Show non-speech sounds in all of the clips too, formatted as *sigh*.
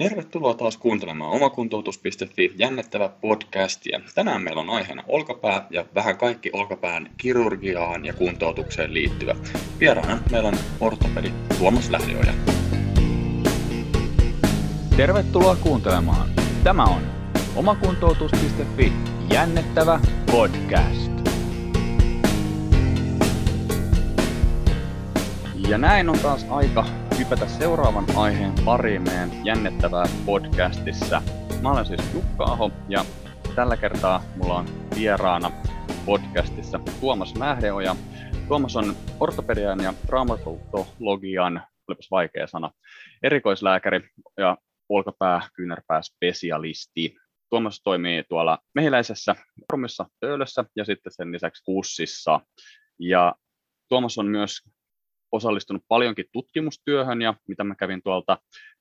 Tervetuloa taas kuuntelemaan omakuntoutus.fi jännittävä podcastia. Tänään meillä on aiheena olkapää ja vähän kaikki olkapään kirurgiaan ja kuntoutukseen liittyvä. Vieraana meillä on ortopedi Tuomas Lähdeoja. Tervetuloa kuuntelemaan. Tämä on omakuntoutus.fi jännittävä podcast. Ja näin on taas aika hypätä seuraavan aiheen pariin meidän jännittävää podcastissa. Mä olen siis Jukka Aho ja tällä kertaa mulla on vieraana podcastissa Tuomas Mähdeoja. Tuomas on ortopedian ja traumatologian, olipas vaikea sana, erikoislääkäri ja olkapää, kyynärpää specialisti. Tuomas toimii tuolla Mehiläisessä, Ormissa, Töölössä ja sitten sen lisäksi Kussissa. Ja Tuomas on myös osallistunut paljonkin tutkimustyöhön ja mitä mä kävin tuolta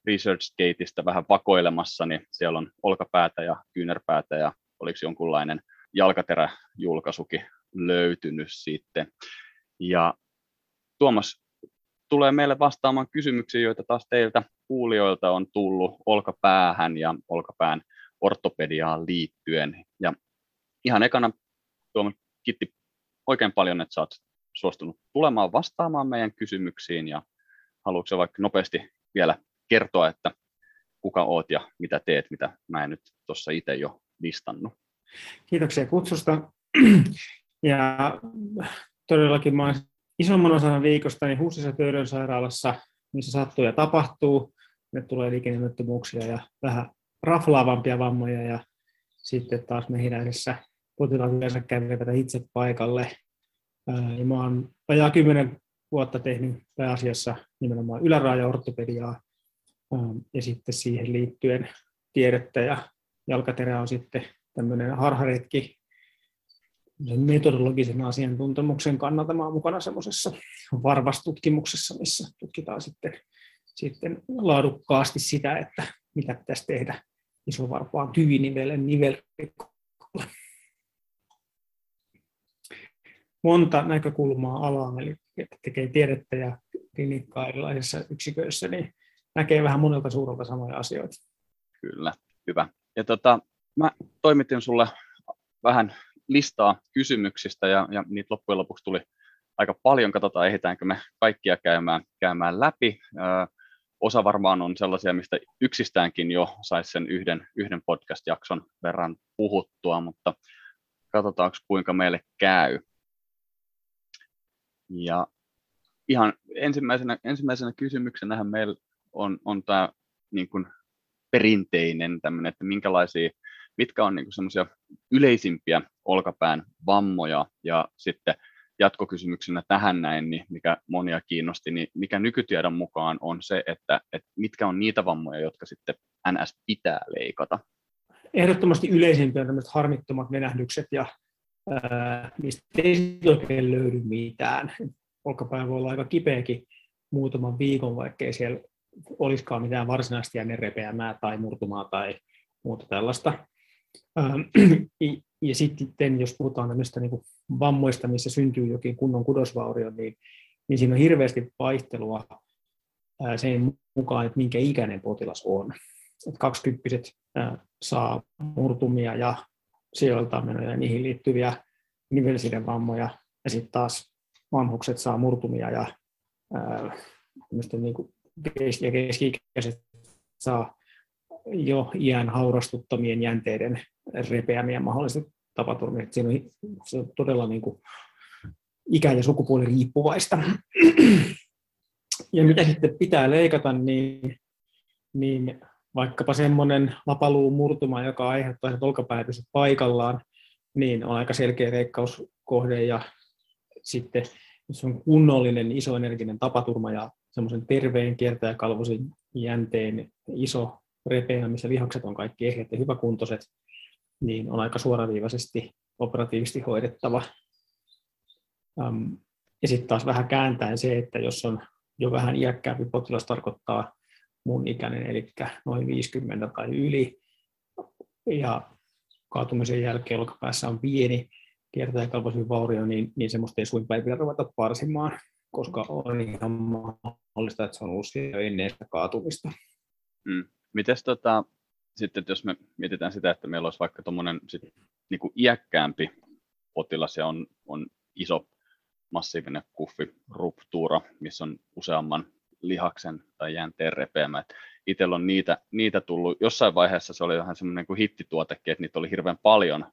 ResearchGateista vähän vakoilemassa, niin siellä on olkapäätä ja kyynärpäätä ja oliko jonkunlainen jalkateräjulkaisukin löytynyt sitten. Ja Tuomas tulee meille vastaamaan kysymyksiä, joita taas teiltä kuulijoilta on tullut olkapäähän ja olkapään ortopediaan liittyen. Ja ihan ekana Tuomas kiitti oikein paljon, että saat suostunut tulemaan vastaamaan meidän kysymyksiin ja haluatko vaikka nopeasti vielä kertoa, että kuka oot ja mitä teet, mitä mä en nyt tuossa itse jo listannut. Kiitoksia kutsusta. *clears throat* Ja todellakin mä isomman osan viikosta niin Hussissa Töydön sairaalassa, missä sattuu ja tapahtuu. Ne tulee liikennemättömyyksiä ja vähän raflaavampia vammoja ja sitten taas mehiläisessä potilaat yleensä kävivät itse paikalle ja mä oon vajaa kymmenen vuotta tehnyt pääasiassa nimenomaan yläraaja-ortopediaa ja sitten siihen liittyen tiedettä ja jalkaterä on sitten tämmöinen harharetki sen metodologisen asiantuntemuksen kannalta. Mä oon mukana semmoisessa varvastutkimuksessa, missä tutkitaan sitten, sitten laadukkaasti sitä, että mitä pitäisi tehdä isovarpaan tyvinivelen nivelrikolle monta näkökulmaa alaan, eli tekee tiedettä ja klinikkaa erilaisissa yksiköissä, niin näkee vähän monelta suurelta samoja asioita. Kyllä, hyvä. Ja tota, mä toimitin sulle vähän listaa kysymyksistä ja, ja niitä loppujen lopuksi tuli aika paljon. Katsotaan, ehditäänkö me kaikkia käymään, käymään läpi. Ö, osa varmaan on sellaisia, mistä yksistäänkin jo saisi sen yhden, yhden podcast-jakson verran puhuttua, mutta katsotaanko kuinka meille käy. Ja ihan ensimmäisenä, ensimmäisenä kysymyksenähän meillä on, on tämä niin kuin perinteinen tämmöinen, että minkälaisia, mitkä on niin semmoisia yleisimpiä olkapään vammoja ja sitten jatkokysymyksenä tähän näin, niin mikä monia kiinnosti, niin mikä nykytiedon mukaan on se, että, että mitkä on niitä vammoja, jotka sitten NS pitää leikata? Ehdottomasti yleisimpiä on tämmöiset harmittomat venähdykset ja mistä ei oikein löydy mitään. Olkapää voi olla aika kipeäkin muutaman viikon, vaikkei siellä olisikaan mitään varsinaista jännerepeämää tai murtumaa tai muuta tällaista. *clears throat* Ja sitten jos puhutaan tämmöistä niin vammoista, missä syntyy jokin kunnon kudosvaurio, niin, niin siinä on hirveästi vaihtelua sen mukaan, että minkä ikäinen potilas on. 20 saa murtumia ja sijoiltamenoja ja niihin liittyviä nivelsidevammoja, ja sitten taas vanhukset saa murtumia ja, ää, niin kuin ja keski-ikäiset saa jo iän haurastuttamien jänteiden repeämiä mahdollisesti tapaturmia. On, se on todella niin kuin ikä- ja sukupuoli riippuvaista. *clears throat* Ja mitä sitten pitää leikata, niin, niin vaikkapa semmoinen lapaluun murtuma, joka aiheuttaa, olkapäät paikallaan, niin on aika selkeä leikkauskohde ja sitten jos on kunnollinen isoenerginen tapaturma ja semmoisen terveen kiertäjäkalvosin jänteen iso repeä, missä lihakset on kaikki ehjät ja hyväkuntoiset, niin on aika suoraviivaisesti operatiivisesti hoidettava. Ja sitten taas vähän kääntäen se, että jos on jo vähän iäkkäämpi potilas, tarkoittaa mun ikäinen, eli noin 50 tai yli, ja kaatumisen jälkeen olkapäässä on pieni kiertäjäkalvoisin vaurio, niin, niin semmoista ei suinpäin pidä ruveta parsimaan, koska on ihan mahdollista, että se on ollut jo ennen sitä kaatumista. Mm. Mites tota, sitten jos me mietitään sitä, että meillä olisi vaikka tuommoinen niin iäkkäämpi potilas ja on, on iso massiivinen kuffi ruptuura, missä on useamman lihaksen tai jänteen repeämä. Itsellä on niitä, niitä tullut, jossain vaiheessa se oli vähän semmoinen kuin hittituotekin, että niitä oli hirveän paljon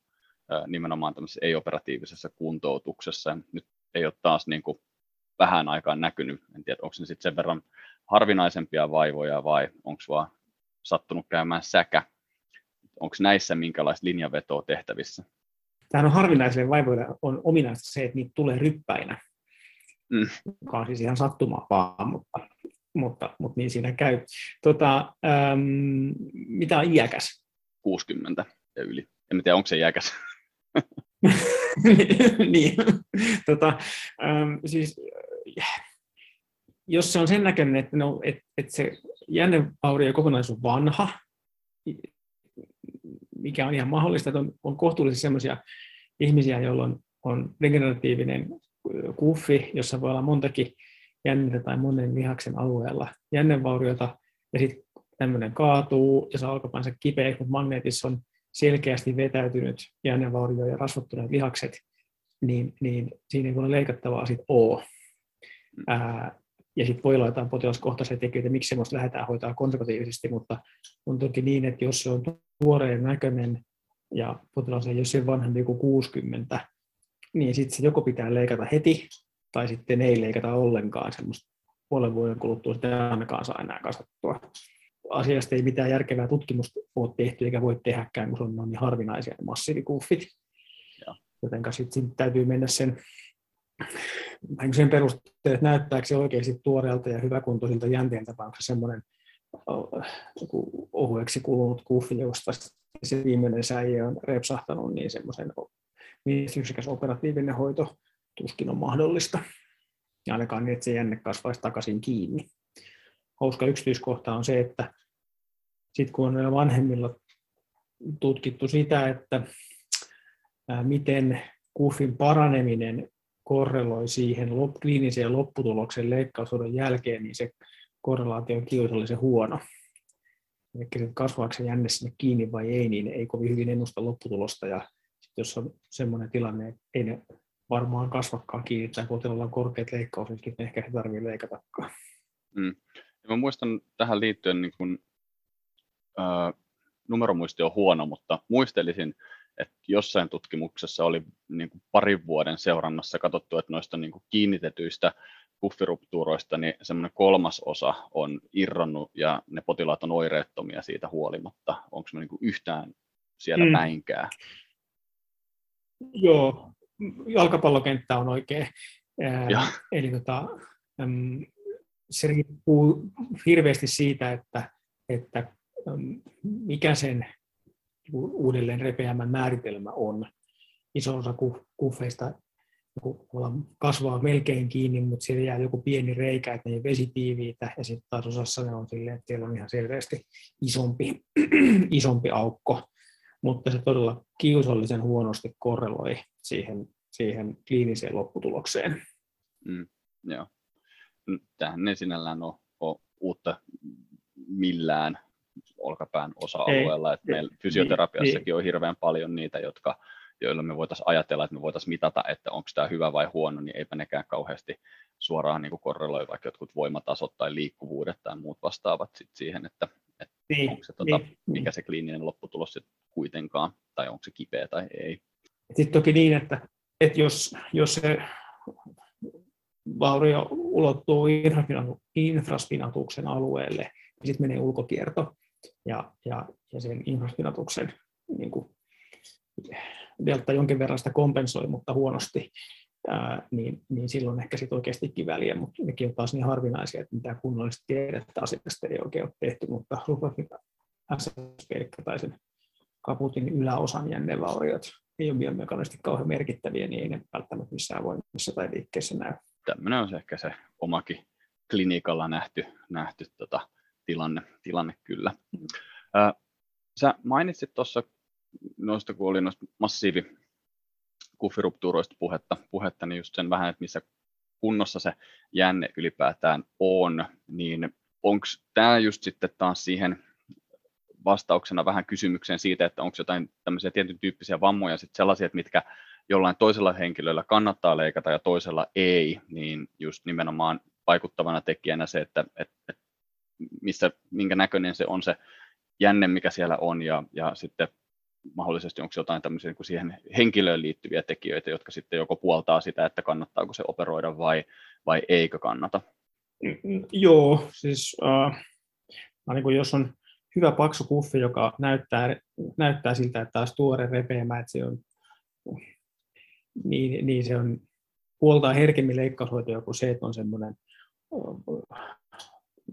nimenomaan tämmöisessä ei-operatiivisessa kuntoutuksessa. Nyt ei ole taas niin kuin vähän aikaan näkynyt. En tiedä, onko ne sitten sen verran harvinaisempia vaivoja vai onko vaan sattunut käymään säkä. Onko näissä minkälaista linjavetoa tehtävissä? Tähän on harvinaisille vaivoille on ominaista se, että niitä tulee ryppäinä, mm. joka on siis ihan sattumaa vaan, mutta, mutta, mutta niin siinä käy. Tota, ähm, mitä on iäkäs? 60 ja yli. En tiedä, onko se iäkäs. *laughs* *laughs* niin, tota, ähm, siis, jos se on sen näköinen, että, no, että, että se jännevaurio kokonaisuus on vanha, mikä on ihan mahdollista, että on, on kohtuullisesti sellaisia ihmisiä, joilla on, on regeneratiivinen kuffi, jossa voi olla montakin jännettä tai monen lihaksen alueella jännevauriota, ja sitten tämmöinen kaatuu ja saa alkapäänsä kipeä, mutta magneetissa on selkeästi vetäytynyt jännevaurio ja rasvattuneet lihakset, niin, niin siinä ei voi leikattavaa sit ole. Ää, ja sitten voi olla jotain potilaskohtaisia tekijöitä, miksi semmoista lähdetään hoitaa konservatiivisesti, mutta on toki niin, että jos se on tuoreen näköinen ja potilas ei ole sen vanhempi kuin 60, niin sitten se joko pitää leikata heti, tai sitten ei leikata ollenkaan semmoista puolen vuoden kuluttua sitä ainakaan saa enää kasvattua. Asiasta ei mitään järkevää tutkimusta ole tehty, eikä voi tehdäkään, kun se on niin harvinaisia massiivikuffit. Joten sitten täytyy mennä sen sen perusteella, että näyttääkö se oikeasti tuoreelta ja hyväkuntoisilta jänteen tapauksessa semmoinen ohueksi kulunut kuffi, josta se viimeinen säie on repsahtanut, niin semmoisen menestyksekäs operatiivinen hoito tuskin on mahdollista. Ja ainakaan niin, että se jänne kasvaisi takaisin kiinni. Hauska yksityiskohta on se, että sitten kun on vanhemmilla tutkittu sitä, että miten kuffin paraneminen korreloi siihen kliiniseen lopputuloksen leikkaushoidon jälkeen, niin se korrelaatio on kiusallisen huono. Eli kasvaako se jänne sinne kiinni vai ei, niin ei kovin hyvin ennusta lopputulosta. Ja jos on sellainen tilanne, että ei ne varmaan kasvakaan kiinni tai potilaalla on korkeat leikkausriskit, niin ehkä se tarvitsee leikatakaan. Mm. Ja mä muistan tähän liittyen, niin kun, ää, numeromuisti on huono, mutta muistelisin, että jossain tutkimuksessa oli niin kuin parin vuoden seurannassa katsottu, että noista niin kuin kiinnitetyistä buffiruptuuroista niin semmoinen kolmas osa on irronnut ja ne potilaat on oireettomia siitä huolimatta. Onko se niin kuin yhtään siellä mm. päinkään? Joo, jalkapallokenttä on oikein. Ää, eli tota, se riippuu hirveästi siitä, että, että mikä sen uudelleen repeämän määritelmä on. Iso osa kuffeista kasvaa melkein kiinni, mutta siellä jää joku pieni reikä, että ne ei vesitiiviitä, ja sitten taas osassa ne on silleen, että siellä on ihan selvästi isompi, *clears throat* isompi aukko, mutta se todella kiusallisen huonosti korreloi siihen, siihen kliiniseen lopputulokseen. Mm, joo. Tähän ei sinällään ole, ole uutta millään olkapään osa-alueella. Että meillä fysioterapiassakin niin, on hirveän paljon niitä, jotka, joilla me voitaisiin ajatella, että me voitaisiin mitata, että onko tämä hyvä vai huono, niin eipä nekään kauheasti suoraan niin korreloi vaikka jotkut voimatasot tai liikkuvuudet tai muut vastaavat sit siihen, että, että niin, onko se, tota, niin, mikä se kliininen lopputulos sit kuitenkaan, tai onko se kipeä tai ei. Sitten toki niin, että, että jos, jos se vaurio ulottuu infraspinatuksen alueelle, niin sitten menee ulkokierto ja, ja, ja sen infraspinatuksen niin kuin, delta jonkin verran sitä kompensoi, mutta huonosti, ää, niin, niin silloin ehkä sitten oikeastikin väliä, mutta nekin on taas niin harvinaisia, että mitään kunnollista tiedettä asiasta ei oikein ole tehty, mutta SSP tai sen kaputin yläosan jännevauriot ei ole biomekaanisesti kauhean merkittäviä, niin ei ne välttämättä missään voimassa tai liikkeessä näy. Tämmöinen on se ehkä se omakin klinikalla nähty, nähty tota, tilanne, tilanne kyllä. Mm. Sä mainitsit tuossa noista, kun oli noista massiivi kuffiruptuuroista puhetta, puhetta, niin just sen vähän, että missä kunnossa se jänne ylipäätään on, niin onko tämä just sitten taas siihen vastauksena vähän kysymykseen siitä, että onko jotain tämmöisiä tietyn tyyppisiä vammoja, sitten sellaisia, että mitkä jollain toisella henkilöllä kannattaa leikata ja toisella ei, niin just nimenomaan vaikuttavana tekijänä se, että, että, että missä, minkä näköinen se on se jänne, mikä siellä on, ja, ja sitten mahdollisesti onko jotain tämmöisiä niin kuin siihen henkilöön liittyviä tekijöitä, jotka sitten joko puoltaa sitä, että kannattaako se operoida vai, vai eikö kannata? Joo, siis äh, niin kuin jos on hyvä paksu kuffi, joka näyttää, näyttää siltä, että taas tuore repeämä, että se on, niin, niin se on puoltaa herkemmin leikkaushoitoja kuin se, että on semmoinen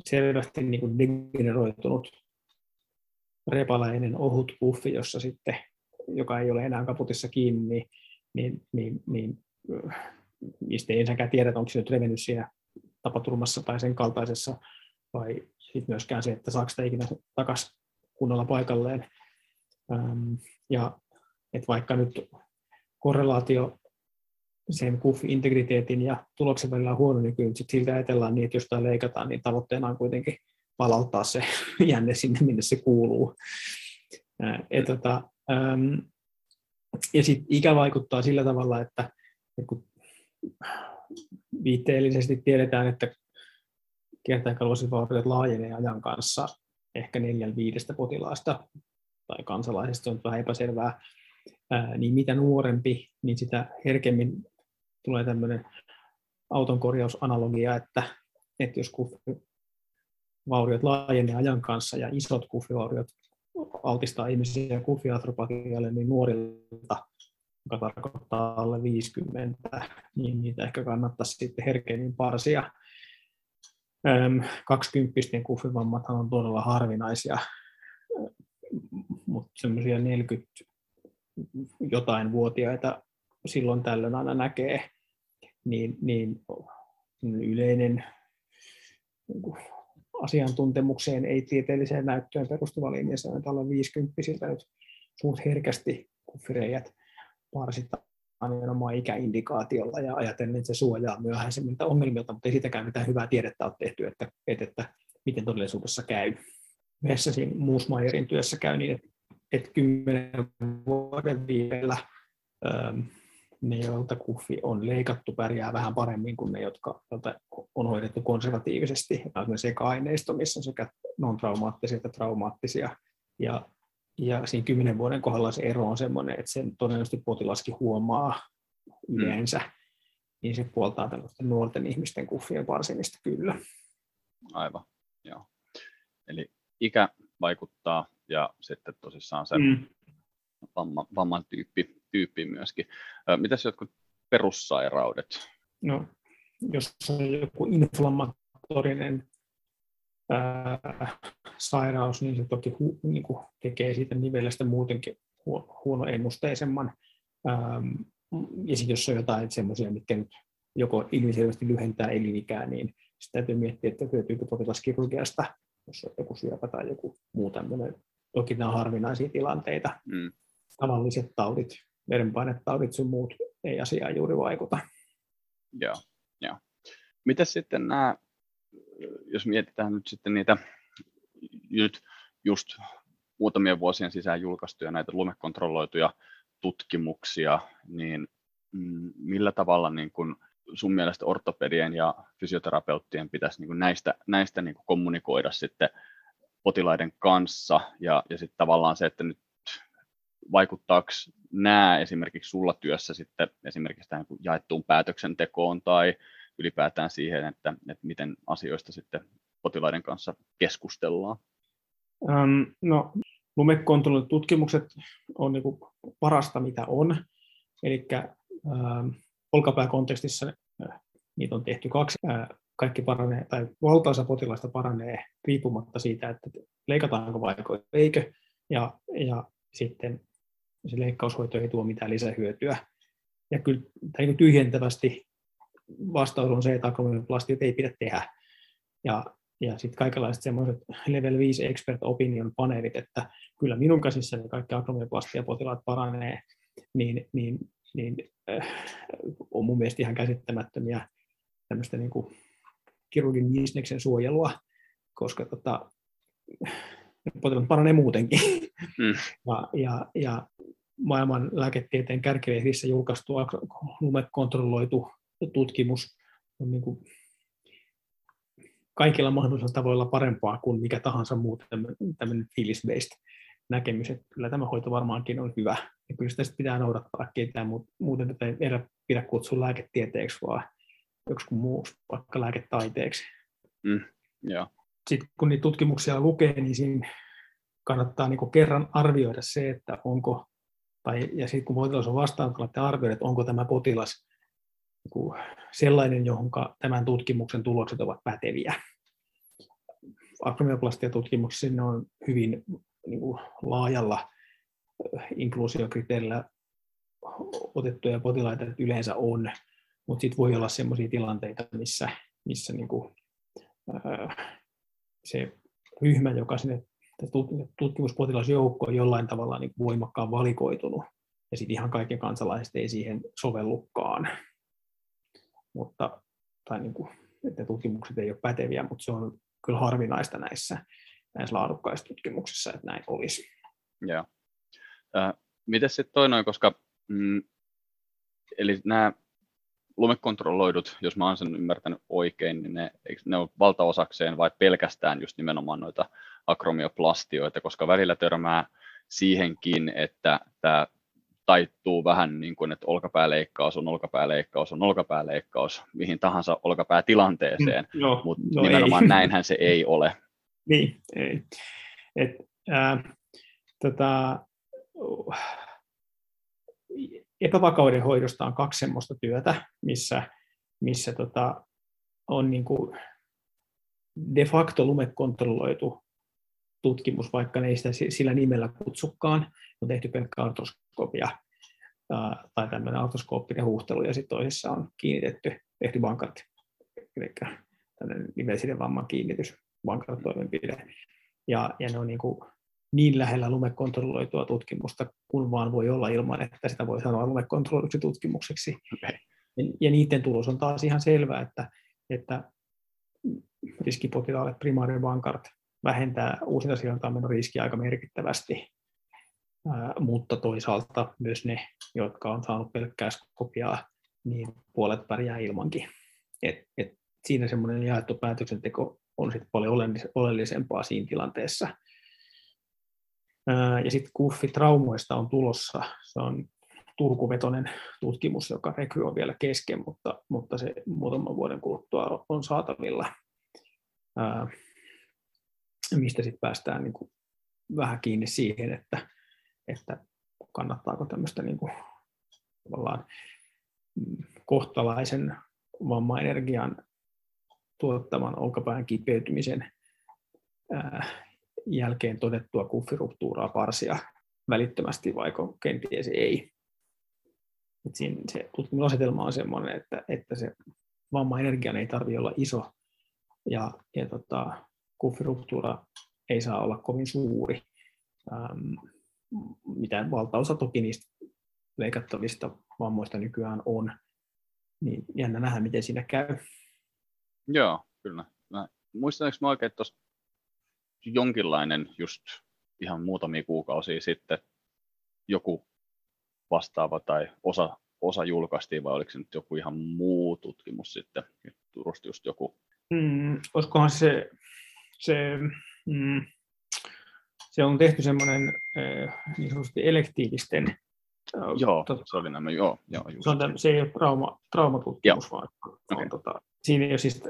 selvästi niin kuin degeneroitunut repalainen ohut puffi, jossa sitten, joka ei ole enää kaputissa kiinni, niin, niin, niin, niin mistä ei ensinnäkään tiedä, onko se nyt revennyt siinä tapaturmassa tai sen kaltaisessa, vai sitten myöskään se, että saako sitä ikinä takaisin kunnolla paikalleen. Ja että vaikka nyt korrelaatio sen kuffi-integriteetin ja tuloksen välillä on huono, niin kyllä siltä ajatellaan niin, että jos tämä leikataan, niin tavoitteena on kuitenkin palauttaa se *laughs* jänne sinne, minne se kuuluu. Et, tota, ja sitten ikä vaikuttaa sillä tavalla, että, että kun viitteellisesti tiedetään, että kertaikaloisivauriot laajenee ajan kanssa ehkä neljän viidestä potilaasta tai kansalaisista on vähän epäselvää, niin mitä nuorempi, niin sitä herkemmin tulee tämmöinen auton korjausanalogia, että, että jos kuffivauriot laajenee ajan kanssa ja isot kuffivauriot altistaa ihmisiä kuffiatropatialle, niin nuorilta, joka tarkoittaa alle 50, niin niitä ehkä kannattaisi sitten herkemmin parsia. 20 kuffivammathan on todella harvinaisia, mutta semmoisia 40 jotain vuotiaita silloin tällöin aina näkee, niin, niin yleinen niin asiantuntemukseen, ei tieteelliseen näyttöön perustuva linja, se on alle 50 nyt suht herkästi kuffireijät parsitaan nimenomaan ikäindikaatiolla ja ajatellen, että se suojaa myöhäisemmiltä ongelmilta, mutta ei siitäkään mitään hyvää tiedettä ole tehty, että, että, että miten todellisuudessa käy. Yhdessä siinä Muusmaierin työssä käy niin, että, että kymmenen vuoden viivellä ähm, ne, joilta kuffi on leikattu, pärjää vähän paremmin kuin ne, jotka on hoidettu konservatiivisesti. Tämä on seka-aineisto, missä on sekä non-traumaattisia että traumaattisia. Ja, ja siinä kymmenen vuoden kohdalla se ero on sellainen, että sen todennäköisesti potilaskin huomaa yleensä, mm. niin se puoltaa tällaisten nuorten ihmisten kuffien varsinista kyllä. Aivan, joo. Eli ikä vaikuttaa ja sitten tosissaan se mm. vamma, vamman tyyppi tyyppi myöskin. Mitäs jotkut perussairaudet? No, jos on joku inflammatorinen ää, sairaus, niin se toki hu, niin kuin tekee siitä nivelestä muutenkin hu, huono ennusteisemman. Ähm, ja sitten jos on jotain semmoisia, mitkä nyt joko ilmiselvästi lyhentää elinikää, niin sitä täytyy miettiä, että hyötyykö potilas kirurgiasta, jos on joku syöpä tai joku muu tämmöinen. Toki nämä on harvinaisia tilanteita. Mm. Tavalliset taudit verenpainetaudit sun muut ei asiaan juuri vaikuta. Joo, joo. Miten sitten nämä, jos mietitään nyt sitten niitä nyt just muutamien vuosien sisään julkaistuja näitä lumekontrolloituja tutkimuksia, niin mm, millä tavalla niin kun sun mielestä ortopedien ja fysioterapeuttien pitäisi niin näistä, näistä niin kommunikoida sitten potilaiden kanssa ja, ja sitten tavallaan se, että nyt vaikuttaako nämä esimerkiksi sulla työssä sitten esimerkiksi tähän jaettuun päätöksentekoon tai ylipäätään siihen, että, että miten asioista sitten potilaiden kanssa keskustellaan? Um, no, lumekontrollin tutkimukset on niin kuin parasta, mitä on. Eli ähm, olkapääkontekstissa äh, niitä on tehty kaksi. Äh, kaikki paranee, tai valtaosa potilaista paranee riippumatta siitä, että leikataanko vai eikö. Ja, ja sitten se leikkaushoito ei tuo mitään lisähyötyä. Ja kyllä niin tyhjentävästi vastaus on se, että akromioplastiot ei pidä tehdä. Ja, ja sitten kaikenlaiset semmoiset level 5 expert opinion paneelit, että kyllä minun käsissäni kaikki potilaat paranee, niin, niin, niin äh, on mun mielestä ihan käsittämättömiä tämmöistä niin kuin kirurgin bisneksen suojelua, koska tota, potilaat paranee muutenkin. Mm. *laughs* Ja, ja, ja maailman lääketieteen kärkilehdissä julkaistu lumekontrolloitu tutkimus on niin kuin kaikilla mahdollisilla tavoilla parempaa kuin mikä tahansa muu tämmöinen fiilis-based näkemys, että kyllä tämä hoito varmaankin on hyvä. Ja kyllä sitä pitää noudattaa ketään, mutta muuten tätä ei pidä kutsua lääketieteeksi, vaan joku muu vaikka lääketaiteeksi. Mm, yeah. Sitten kun niitä tutkimuksia lukee, niin siinä kannattaa niin kerran arvioida se, että onko, tai, ja sitten kun potilas on vastaan, kannattaa arvioida, että onko tämä potilas niin sellainen, johon tämän tutkimuksen tulokset ovat päteviä. Akromioplastiatutkimuksissa ne on hyvin niin kuin laajalla inkluusiokriteerillä otettuja potilaita yleensä on, mutta sitten voi olla sellaisia tilanteita, missä, missä niin se ryhmä, joka sinne tutkimuspotilasjoukko on jollain tavalla niin voimakkaan valikoitunut, ja sitten ihan kaikki kansalaiset ei siihen sovellukaan. Mutta, tai niin kuin, että tutkimukset ei ole päteviä, mutta se on kyllä harvinaista näissä, näissä laadukkaissa tutkimuksissa, että näin olisi. Joo. Äh, Miten sitten toinen, koska mm, eli nämä lumekontrolloidut, jos mä oon sen ymmärtänyt oikein, niin ne, ne on valtaosakseen vai pelkästään just nimenomaan noita akromioplastioita, koska välillä törmää siihenkin, että tämä taittuu vähän niin kuin, että olkapääleikkaus on olkapääleikkaus on olkapääleikkaus mihin tahansa olkapäätilanteeseen, mm, no, mutta no nimenomaan ei. näinhän se ei ole. *laughs* Niin, ei. Et, äh, tota, epävakauden hoidosta on kaksi semmoista työtä, missä, missä tota, on niin kuin de facto lumekontrolloitu tutkimus, vaikka ne ei sitä sillä nimellä kutsukaan, on tehty pelkkä artroskopia tai tämmöinen artroskooppinen huuhtelu, ja sitten toisessa on kiinnitetty, tehty vankart, eli tämmöinen nivellisiden vamman kiinnitys, vankart-toimenpide. Ja, ja ne on niin kuin niin lähellä lumekontrolloitua tutkimusta kuin vaan voi olla ilman, että sitä voi sanoa lumekontrolloiduksi tutkimukseksi. Okay. Ja niiden tulos on taas ihan selvä, että, että riskipotilaalle primaari vankart vähentää uusintasilontaan riskiä aika merkittävästi, Ää, mutta toisaalta myös ne, jotka on saanut pelkkää skopiaa, niin puolet pärjää ilmankin. Et, et siinä semmoinen jaettu päätöksenteko on sitten paljon oleellisempaa siinä tilanteessa, ja sitten Kuffi traumoista on tulossa. Se on turkuvetoinen tutkimus, joka rekry on vielä kesken, mutta, mutta se muutaman vuoden kuluttua on saatavilla, ää, mistä sitten päästään niin kuin vähän kiinni siihen, että, että kannattaako tämmöistä niin kuin, mm, kohtalaisen vammaenergian tuottaman olkapään kipeytymisen ää, jälkeen todettua kuffiruptuuraa parsia välittömästi, vaikka kenties ei. Et siinä se tutkimusasetelma on sellainen, että, että se vammaenergia ei tarvitse olla iso ja, ja tota, kuffiruptuura ei saa olla kovin suuri. Ähm, mitä valtaosa toki niistä leikattavista vammoista nykyään on, niin jännä nähdä, miten siinä käy. Joo, kyllä. Mä, muistanko mä oikein, että tuossa jonkinlainen just ihan muutamia kuukausia sitten joku vastaava tai osa, osa julkaistiin, vai oliko se nyt joku ihan muu tutkimus sitten, Turusta just joku? Mm, olisikohan se, se, mm, se on tehty semmoinen äh, niin sanotusti elektiivisten äh, Joo, tot, se oli nämä, joo. joo just. Se, on tämän, se ei ole trauma, traumatutkimus, joo. vaan okay. on, tota, siinä ei siis,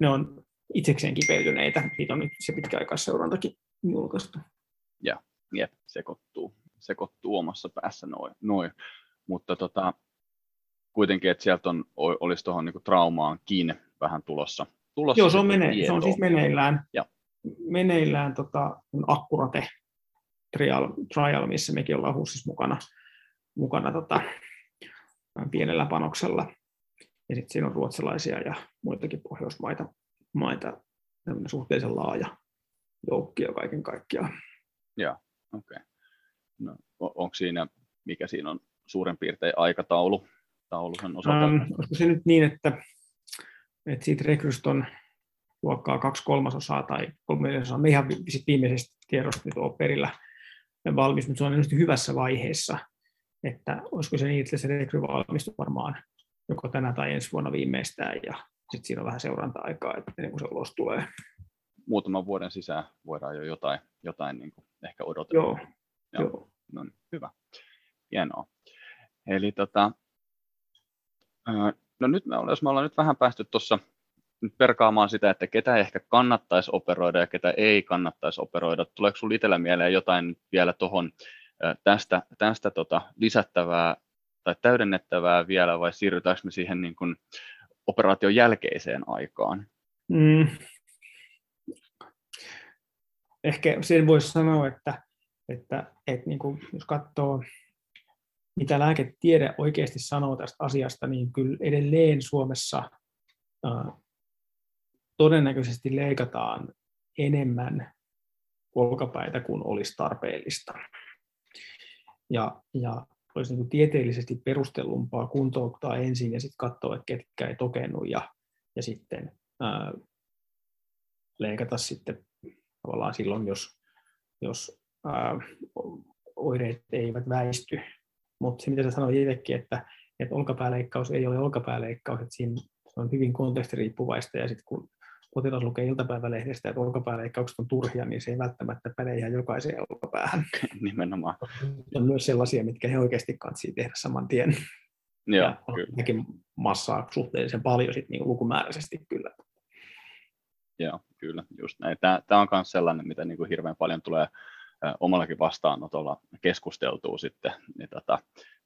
ne on itsekseen kipeytyneitä. Niitä on nyt se pitkäaikaisseurantakin julkaistu. Ja, jep, sekoittuu, sekoittuu omassa päässä noin. Noi. Mutta tota, kuitenkin, että sieltä on, olisi tuohon niin traumaankin vähän tulossa. tulossa Joo, se on, mene, se on siis meneillään, ja. meneillään tota, Akkurate trial, trial, missä mekin ollaan HUSissa mukana, mukana tota, pienellä panoksella. Ja sitten siinä on ruotsalaisia ja muitakin pohjoismaita maita suhteellisen laaja joukkio kaiken kaikkiaan. Joo, okei. Okay. No, onko siinä, mikä siinä on suurin piirtein aikataulu? Tauluhan osalta? Ähm, olisiko se nyt niin, että, että siitä rekrystä on luokkaa kaksi kolmasosaa tai kolme neljäsosaa. Me ihan viimeisestä tiedosta nyt ole perillä valmis, mutta se on tietysti hyvässä vaiheessa, että olisiko se niin, että se rekry valmistuu varmaan joko tänä tai ensi vuonna viimeistään, ja sitten siinä on vähän seuranta-aikaa, että ennen kuin se ulos tulee. Muutaman vuoden sisään voidaan jo jotain, jotain niin kuin ehkä odotella. Joo, joo. joo. No niin, hyvä. Hienoa. Eli tota, no nyt me ollaan, jos me ollaan nyt vähän päästy tuossa perkaamaan sitä, että ketä ehkä kannattaisi operoida ja ketä ei kannattaisi operoida. Tuleeko sinulla itsellä mieleen jotain vielä tuohon tästä, tästä tota, lisättävää tai täydennettävää vielä vai siirrytäänkö me siihen niin kuin operaation jälkeiseen aikaan? Mm. Ehkä sen voisi sanoa, että, että, että niin kuin, jos katsoo mitä lääketiede oikeasti sanoo tästä asiasta, niin kyllä edelleen Suomessa todennäköisesti leikataan enemmän olkapäitä kuin olisi tarpeellista. Ja, ja olisi niin kuin tieteellisesti perustellumpaa kuntouttaa ensin ja sitten katsoa, että ketkä ei tokennut ja, ja sitten ää, leikata sitten tavallaan silloin, jos, jos ää, oireet eivät väisty. Mutta se, mitä sä sanoit itsekin, että, että olkapääleikkaus ei ole olkapääleikkaus, että siinä on hyvin kontekstiriippuvaista ja sitten kun potilas lukee iltapäivälehdestä, että olkapääleikkaukset on turhia, niin se ei välttämättä päde ihan jokaiseen olkapäähän. *laughs* Nimenomaan. On myös sellaisia, mitkä he oikeasti katsii tehdä saman tien. Joo, ja kyllä. massaa suhteellisen paljon sit niin lukumääräisesti kyllä. Joo, kyllä, just näin. Tämä, tämä on myös sellainen, mitä niin kuin hirveän paljon tulee omallakin vastaanotolla keskusteltua sitten, niin tota,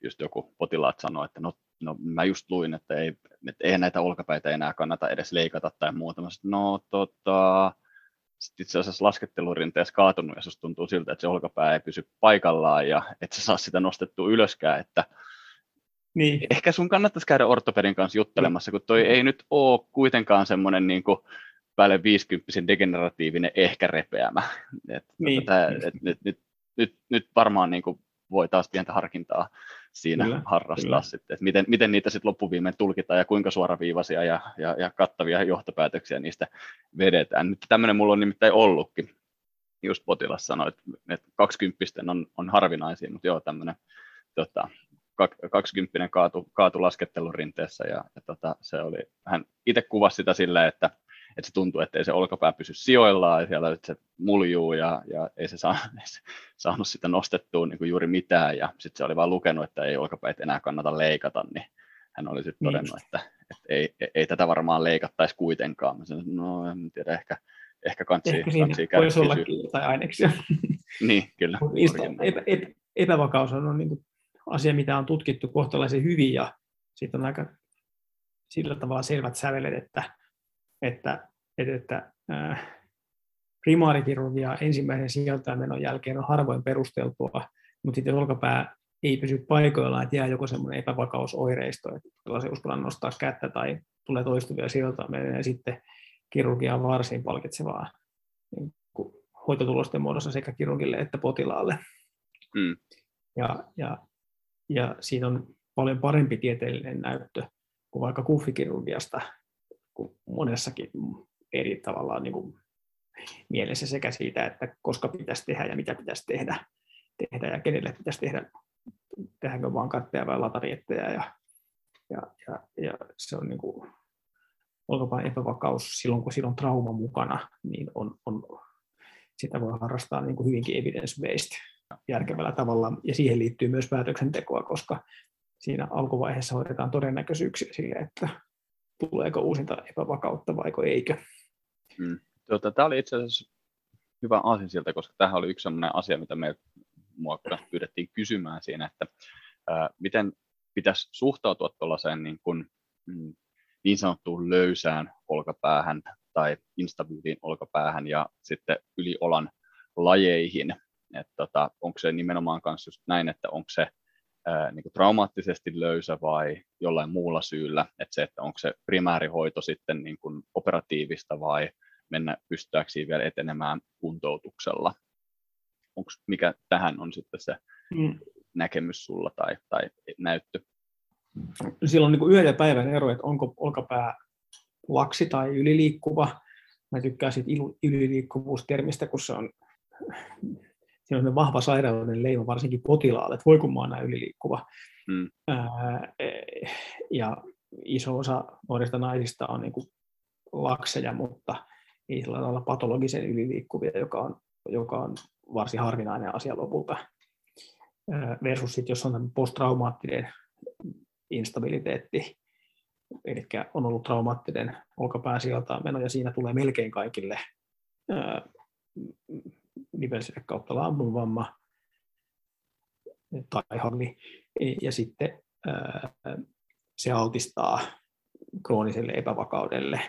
just joku potilaat sanoi, että no, no mä just luin, että ei, että eihän näitä olkapäitä enää kannata edes leikata tai muuta. Mä sanoin, no tota, sitten itse asiassa laskettelurinteessä kaatunut ja tuntuu siltä, että se olkapää ei pysy paikallaan ja et sä saa sitä nostettua ylöskään, että niin. ehkä sun kannattaisi käydä ortopedin kanssa juttelemassa, kun toi ei nyt ole kuitenkaan semmoinen niin kuin, päälle 50 degeneratiivinen ehkä repeämä. Et, niin. tätä, et, nyt, nyt, nyt, nyt varmaan niin kuin voi taas pientä harkintaa siinä kyllä, harrastaa kyllä. sitten, että miten, miten niitä sitten loppuviimein tulkitaan ja kuinka suoraviivaisia ja, ja, ja kattavia johtopäätöksiä niistä vedetään. Nyt tämmöinen mulla on nimittäin ollutkin. Just potilas sanoi, että, että 20 on, on harvinaisia, mutta joo, tämmöinen tota, 20 kaatu, kaatu laskettelun rinteessä ja, ja tota, se oli, hän itse kuvasi sitä silleen, että että se tuntuu, että ei se olkapää pysy sijoillaan ja siellä se muljuu ja, ja ei se, saa, *laughs* ei se saanut sitä nostettua niin kuin juuri mitään ja sitten se oli vaan lukenut, että ei olkapäät enää kannata leikata, niin hän oli sitten niin todennut, että, että ei, ei, tätä varmaan leikattaisi kuitenkaan. Mä sanoin, no en tiedä, ehkä, ehkä kansi, ehkä kansi voisi olla tai aineksia. *laughs* niin, kyllä. Epä, epä, epävakaus on, on niin kuin asia, mitä on tutkittu kohtalaisen hyvin ja siitä on aika sillä tavalla selvät sävelet, että että, että, että äh, primaarikirurgia ensimmäisen sijoittajamenon jälkeen on harvoin perusteltua, mutta sitten olkapää ei pysy paikoillaan, että jää joku semmoinen epävakausoireisto, että se uskallan nostaa kättä tai tulee toistuvia sijoittaminen ja sitten kirurgia on varsin palkitsevaa niin hoitotulosten muodossa sekä kirurgille että potilaalle. Mm. Ja, ja, ja siitä on paljon parempi tieteellinen näyttö kuin vaikka kuffikirurgiasta, monessakin eri tavallaan niin kuin mielessä sekä siitä, että koska pitäisi tehdä ja mitä pitäisi tehdä, tehdä ja kenelle pitäisi tehdä, tehdäänkö vaan katteja vai latarietteja ja, ja, ja, ja se on niin kuin, epävakaus silloin, kun silloin on trauma mukana, niin on, on, sitä voi harrastaa niin kuin hyvinkin evidence-based järkevällä tavalla, ja siihen liittyy myös päätöksentekoa, koska siinä alkuvaiheessa hoidetaan todennäköisyyksiä sille, että tuleeko uusinta epävakautta vai eikö. Hmm. Tuota, tämä oli itse asiassa hyvä aasinsilta, koska tämä oli yksi sellainen asia, mitä me mua pyydettiin kysymään siinä, että ää, miten pitäisi suhtautua tuollaiseen niin, kuin, mm, niin sanottuun löysään olkapäähän tai instabyyliin olkapäähän ja sitten yliolan lajeihin. Tota, onko se nimenomaan kanssa just näin, että onko se ää, niin kuin traumaattisesti löysä vai jollain muulla syyllä, että se, että onko se primäärihoito sitten niin kuin operatiivista vai mennä pystytäänkö vielä etenemään kuntoutuksella. Onko mikä tähän on sitten se mm. näkemys sulla tai, tai näyttö? Silloin niin yhden päivän ero, että onko olkapää laksi tai yliliikkuva. Mä tykkään siitä yliliikkuvuustermistä, kun se on siinä on vahva sairauden leima varsinkin potilaalle, että voi kun mä oon näin yliliikkuva. Mm. Ää, ja iso osa nuorista naisista on niin kuin lakseja, mutta ei sillä lailla patologisen yliliikkuvia, joka on, joka on varsin harvinainen asia lopulta. Versus sit, jos on posttraumaattinen instabiliteetti, eli on ollut traumaattinen olkapään sijaltaan meno, ja siinä tulee melkein kaikille nivelside kautta laambunvamma tai hangi, ja sitten se altistaa krooniselle epävakaudelle.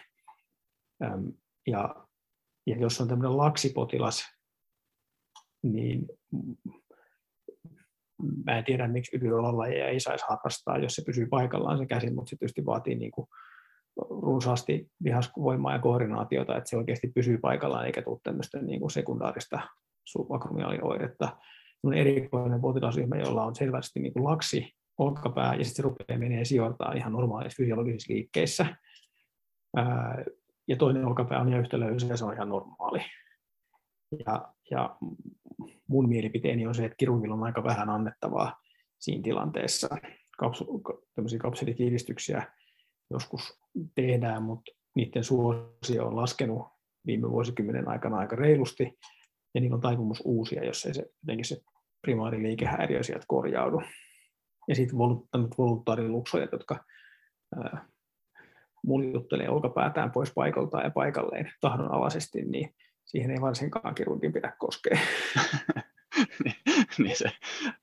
Ja, ja jos on tämmöinen laksipotilas, niin mä en tiedä, miksi yliolalajeja ei saisi harrastaa, jos se pysyy paikallaan se käsi, mutta se tietysti vaatii niin kuin runsaasti lihasvoimaa ja koordinaatiota, että se oikeasti pysyy paikallaan eikä tule tämmöistä niin kuin sekundaarista subakromiaalioiretta. On erikoinen potilasryhmä, jolla on selvästi niin kuin laksi olkapää ja sitten se rupeaa menee sijoiltaan ihan normaalissa fysiologisissa liikkeissä. ja toinen olkapää on ihan yhtä löysä ja se on ihan normaali. Ja, ja mun mielipiteeni on se, että kirurgilla on aika vähän annettavaa siinä tilanteessa. Kapsu, tämmöisiä kapselitiivistyksiä joskus tehdään, mutta niiden suosio on laskenut viime vuosikymmenen aikana aika reilusti, ja niillä on taipumus uusia, jos ei se, jotenkin se primaariliikehäiriö sieltä korjaudu. Ja sitten voluntaariluksojat, jotka ää, muljuttelee olkapäätään pois paikaltaan ja paikalleen tahdonalaisesti, niin siihen ei varsinkaan kirurgin pidä koskea. *laughs* *laughs* niin, se,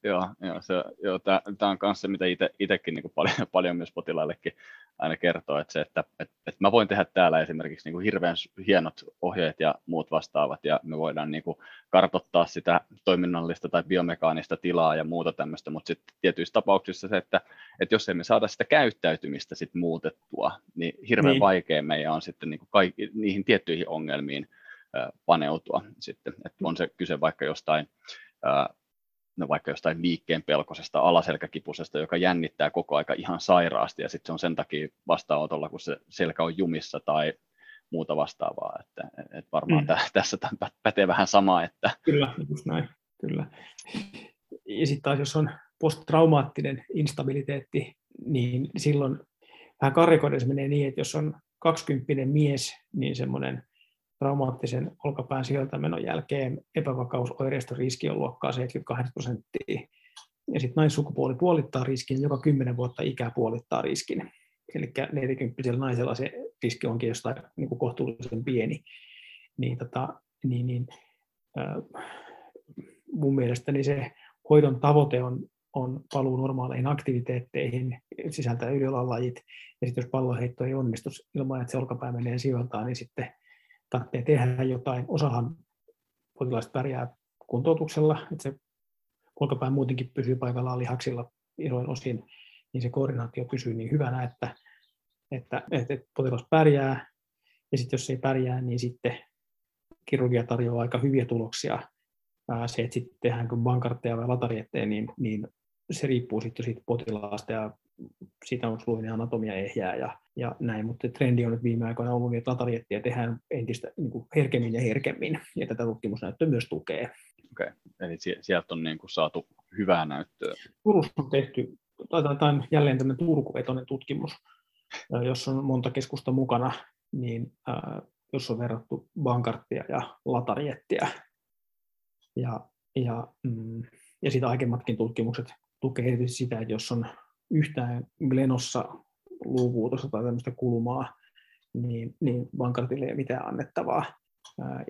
joo, joo, se, joo tämä on myös se, mitä itsekin niin paljon, *laughs* paljon myös potilaillekin aina kertoo, että, se, että, että, että mä voin tehdä täällä esimerkiksi niin kuin hirveän hienot ohjeet ja muut vastaavat, ja me voidaan niin kuin kartoittaa sitä toiminnallista tai biomekaanista tilaa ja muuta tämmöistä, mutta sitten tietyissä tapauksissa se, että, että jos emme saada sitä käyttäytymistä sit muutettua, niin hirveän niin. vaikea meidän on sitten niin kuin kaikki, niihin tiettyihin ongelmiin paneutua sitten, että on se kyse vaikka jostain no vaikka jostain liikkeen pelkosesta alaselkäkipusesta, joka jännittää koko aika ihan sairaasti ja sitten se on sen takia vastaanotolla, kun se selkä on jumissa tai muuta vastaavaa, että, että varmaan mm. tässä pätee vähän sama. Että... Kyllä, just näin, kyllä. Ja sitten taas jos on posttraumaattinen instabiliteetti, niin silloin vähän karikoiden menee niin, että jos on 20 mies, niin semmoinen traumaattisen olkapään sijoiltamenon jälkeen epävakausoireiston riski on luokkaa 78 prosenttia. Ja sitten naissukupuoli puolittaa riskin, joka 10 vuotta ikää puolittaa riskin. Eli 40 naisella se riski onkin jostain niin kuin kohtuullisen pieni. Niin, tota, niin, niin, äh, mun mielestäni se hoidon tavoite on, on paluu normaaleihin aktiviteetteihin, sisältää yliolalajit, ja sitten jos pallonheitto ei onnistu ilman, että se olkapää menee sijoiltaan, niin sitten tarvitsee tehdä jotain. Osahan potilaista pärjää kuntoutuksella, että se olkapää muutenkin pysyy paikallaan lihaksilla isoin osin, niin se koordinaatio pysyy niin hyvänä, että, että, että, että potilas pärjää, ja sitten jos ei pärjää, niin sitten kirurgia tarjoaa aika hyviä tuloksia. Se, että sitten tehdäänkö bankartteja vai latarietteja, niin, niin se riippuu sitten siitä potilaasta ja siitä on fluidin anatomia ehjää ja, ja näin, mutta trendi on nyt viime aikoina ollut että latariettiä tehdään entistä niin kuin herkemmin ja herkemmin, ja tätä tutkimusnäyttö myös tukee. Okei, okay. eli sieltä on niin kuin saatu hyvää näyttöä. Turussa on tehty, tai jälleen tämmöinen turkuvetoinen tutkimus, jossa on monta keskusta mukana, niin äh, jos on verrattu bankarttia ja latariettiä, ja, ja, mm, ja sitä aikemmatkin tutkimukset tukee erityisesti sitä, että jos on yhtään glenossa luuvuutosta tai tämmöistä kulmaa, niin, niin bankartille ei mitään annettavaa.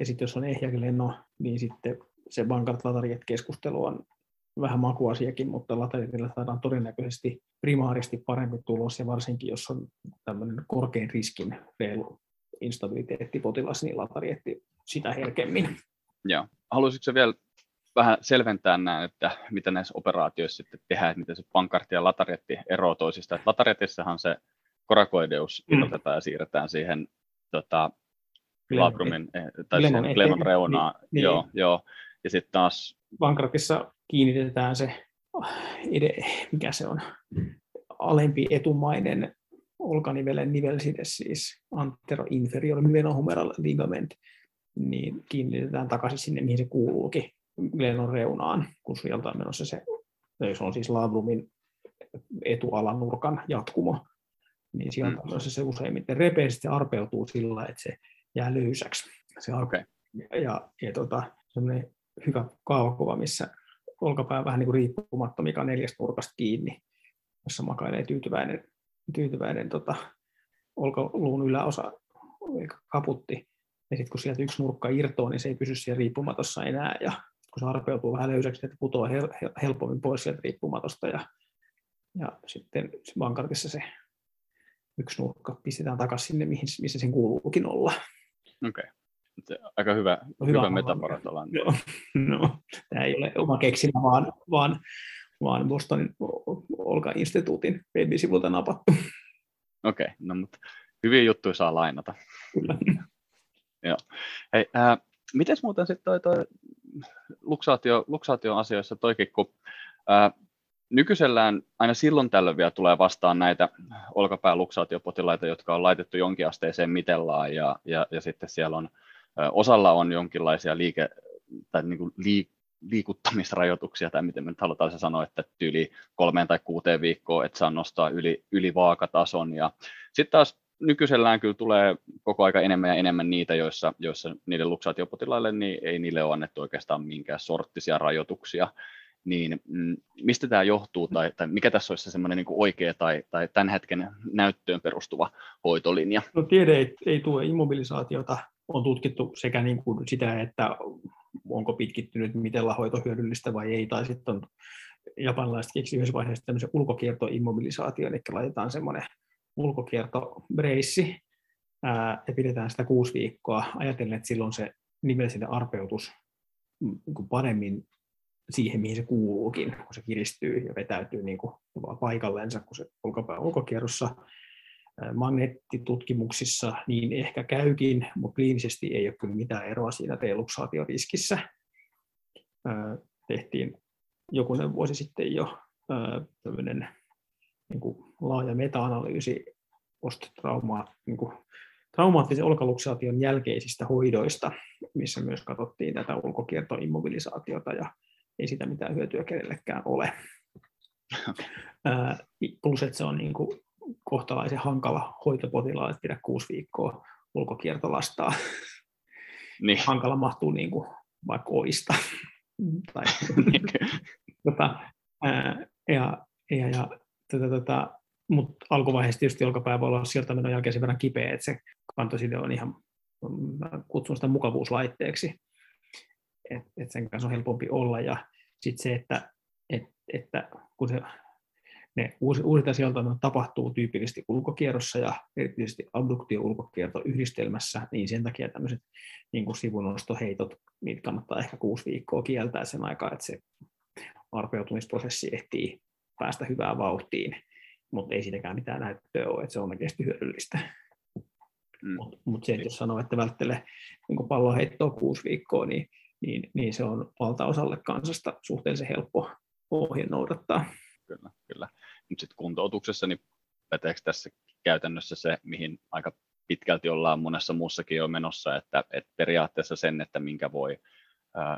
Ja sitten jos on ehjä gleno, niin sitten se bankart keskustelu on vähän makuasiakin, mutta latarietilla saadaan todennäköisesti primaaristi parempi tulos, ja varsinkin jos on tämmöinen korkein riskin reilu instabiliteettipotilas, niin latarietti sitä herkemmin. Joo. Haluaisitko vielä vähän selventää näin, että mitä näissä operaatioissa sitten tehdään, että miten se pankartti ja lataretti eroaa toisista. Että lataretissahan se korakoideus mm. irrotetaan ja siirretään siihen tota, labrumin, eh, tai siihen glenon reunaan. Niin, niin. Joo, joo. Ja sitten taas... Pankratissa kiinnitetään se, mikä se on, alempi etumainen olkanivelen nivelside, siis anteroinferior menohumeral ligament, niin kiinnitetään takaisin sinne, mihin se kuuluukin, lennon reunaan, kun sieltä on menossa se, se on siis labrumin etualan nurkan jatkumo, niin sieltä mm. se useimmiten repee, se arpeutuu sillä että se jää löysäksi. Se okay. Ja, ja, ja tota, semmoinen hyvä kaavakuva, missä olkapää vähän niin kuin riippumatta, mikä on neljästä nurkasta kiinni, jossa makailee tyytyväinen, tyytyväinen tota, olkaluun yläosa kaputti. Ja sitten kun sieltä yksi nurkka irtoaa, niin se ei pysy siellä riippumatossa enää. Ja kun se arpeutuu vähän löysäksi, että putoaa helpommin pois sieltä riippumatosta. Ja, ja sitten vankartissa se yksi nurkka pistetään takaisin sinne, missä sen kuuluukin olla. Okei. Okay. Aika hyvä, no, hyvä, hyvä metafora no, no, tämä ei ole oma keksimä, vaan, vaan, vaan Bostonin Olka-instituutin web-sivulta napattu. Okei, okay, no mutta hyviä juttuja saa lainata. Kyllä. Joo. Hei, äh, miten muuten sitten toi, toi luksaatio, luksaatio-asioissa toikin, kun äh, nykyisellään aina silloin tällöin vielä tulee vastaan näitä olkapää-luksaatiopotilaita, jotka on laitettu jonkinasteiseen mitellaan ja, ja, ja sitten siellä on Osalla on jonkinlaisia liike, tai niin kuin liik, liikuttamisrajoituksia, tai miten me nyt halutaan se sanoa, että tyyli kolmeen tai kuuteen viikkoon, että saa nostaa yli, yli vaakatason. Ja sitten taas nykyisellään kyllä tulee koko aika enemmän ja enemmän niitä, joissa, joissa niiden luksaatiopotilaille niin ei niille ole annettu oikeastaan minkään sorttisia rajoituksia. Niin mm, mistä tämä johtuu, tai, tai mikä tässä olisi semmoinen niin oikea tai, tai tämän hetken näyttöön perustuva hoitolinja? No tiede ei, ei tue immobilisaatiota on tutkittu sekä niin kuin sitä, että onko pitkittynyt, miten lahoito hyödyllistä vai ei, tai sitten on japanilaiset keksi yhdessä vaiheessa tämmöisen ulkokiertoimmobilisaatio, eli laitetaan semmoinen ulkokiertobreissi ja pidetään sitä kuusi viikkoa, ajatellen, että silloin se nivelsinne arpeutus niin paremmin siihen, mihin se kuuluukin, kun se kiristyy ja vetäytyy niin kuin paikallensa, kun se ulkopää ulkokierrossa magneettitutkimuksissa niin ehkä käykin, mutta kliinisesti ei ole kyllä mitään eroa siinä reluksaatioriskissä. Tehtiin jokunen vuosi sitten jo tämmöinen niin kuin laaja meta-analyysi posttrauma, niin kuin traumaattisen olkaluksaation jälkeisistä hoidoista, missä myös katsottiin tätä ulkokiertoimmobilisaatiota ja ei sitä mitään hyötyä kenellekään ole. *laughs* Plus, että se on niin kuin kohtalaisen hankala hoitopotilaalle, pidä kuusi viikkoa ulkokiertolastaa. Niin. Hankala mahtuu niin kuin vaikka oista. *laughs* tai, tota, ää, ja, ja, ja tota, tota, mutta alkuvaiheessa tietysti olkapää voi olla sieltä menon jälkeen sen verran kipeä, että se kantoside on ihan, mä kutsun sitä mukavuuslaitteeksi, että et sen kanssa on helpompi olla. Ja sitten se, että, et, että kun se ne uudet sieltä tapahtuu tyypillisesti ulkokierrossa ja erityisesti abduktio-ulkokierto yhdistelmässä, niin sen takia tämmöiset niin kuin sivunostoheitot, niitä kannattaa ehkä kuusi viikkoa kieltää sen aikaa, että se arpeutumisprosessi ehtii päästä hyvään vauhtiin, mutta ei siitäkään mitään näyttöä ole, että se on oikeasti hyödyllistä. Mm. Mutta mut se, että jos sanoo, että välttelee niin palloheittoa kuusi viikkoa, niin, niin, niin se on valtaosalle kansasta suhteellisen helppo ohje noudattaa kyllä, kyllä. Mutta sitten kuntoutuksessa, niin päteekö tässä käytännössä se, mihin aika pitkälti ollaan monessa muussakin jo menossa, että, että periaatteessa sen, että minkä voi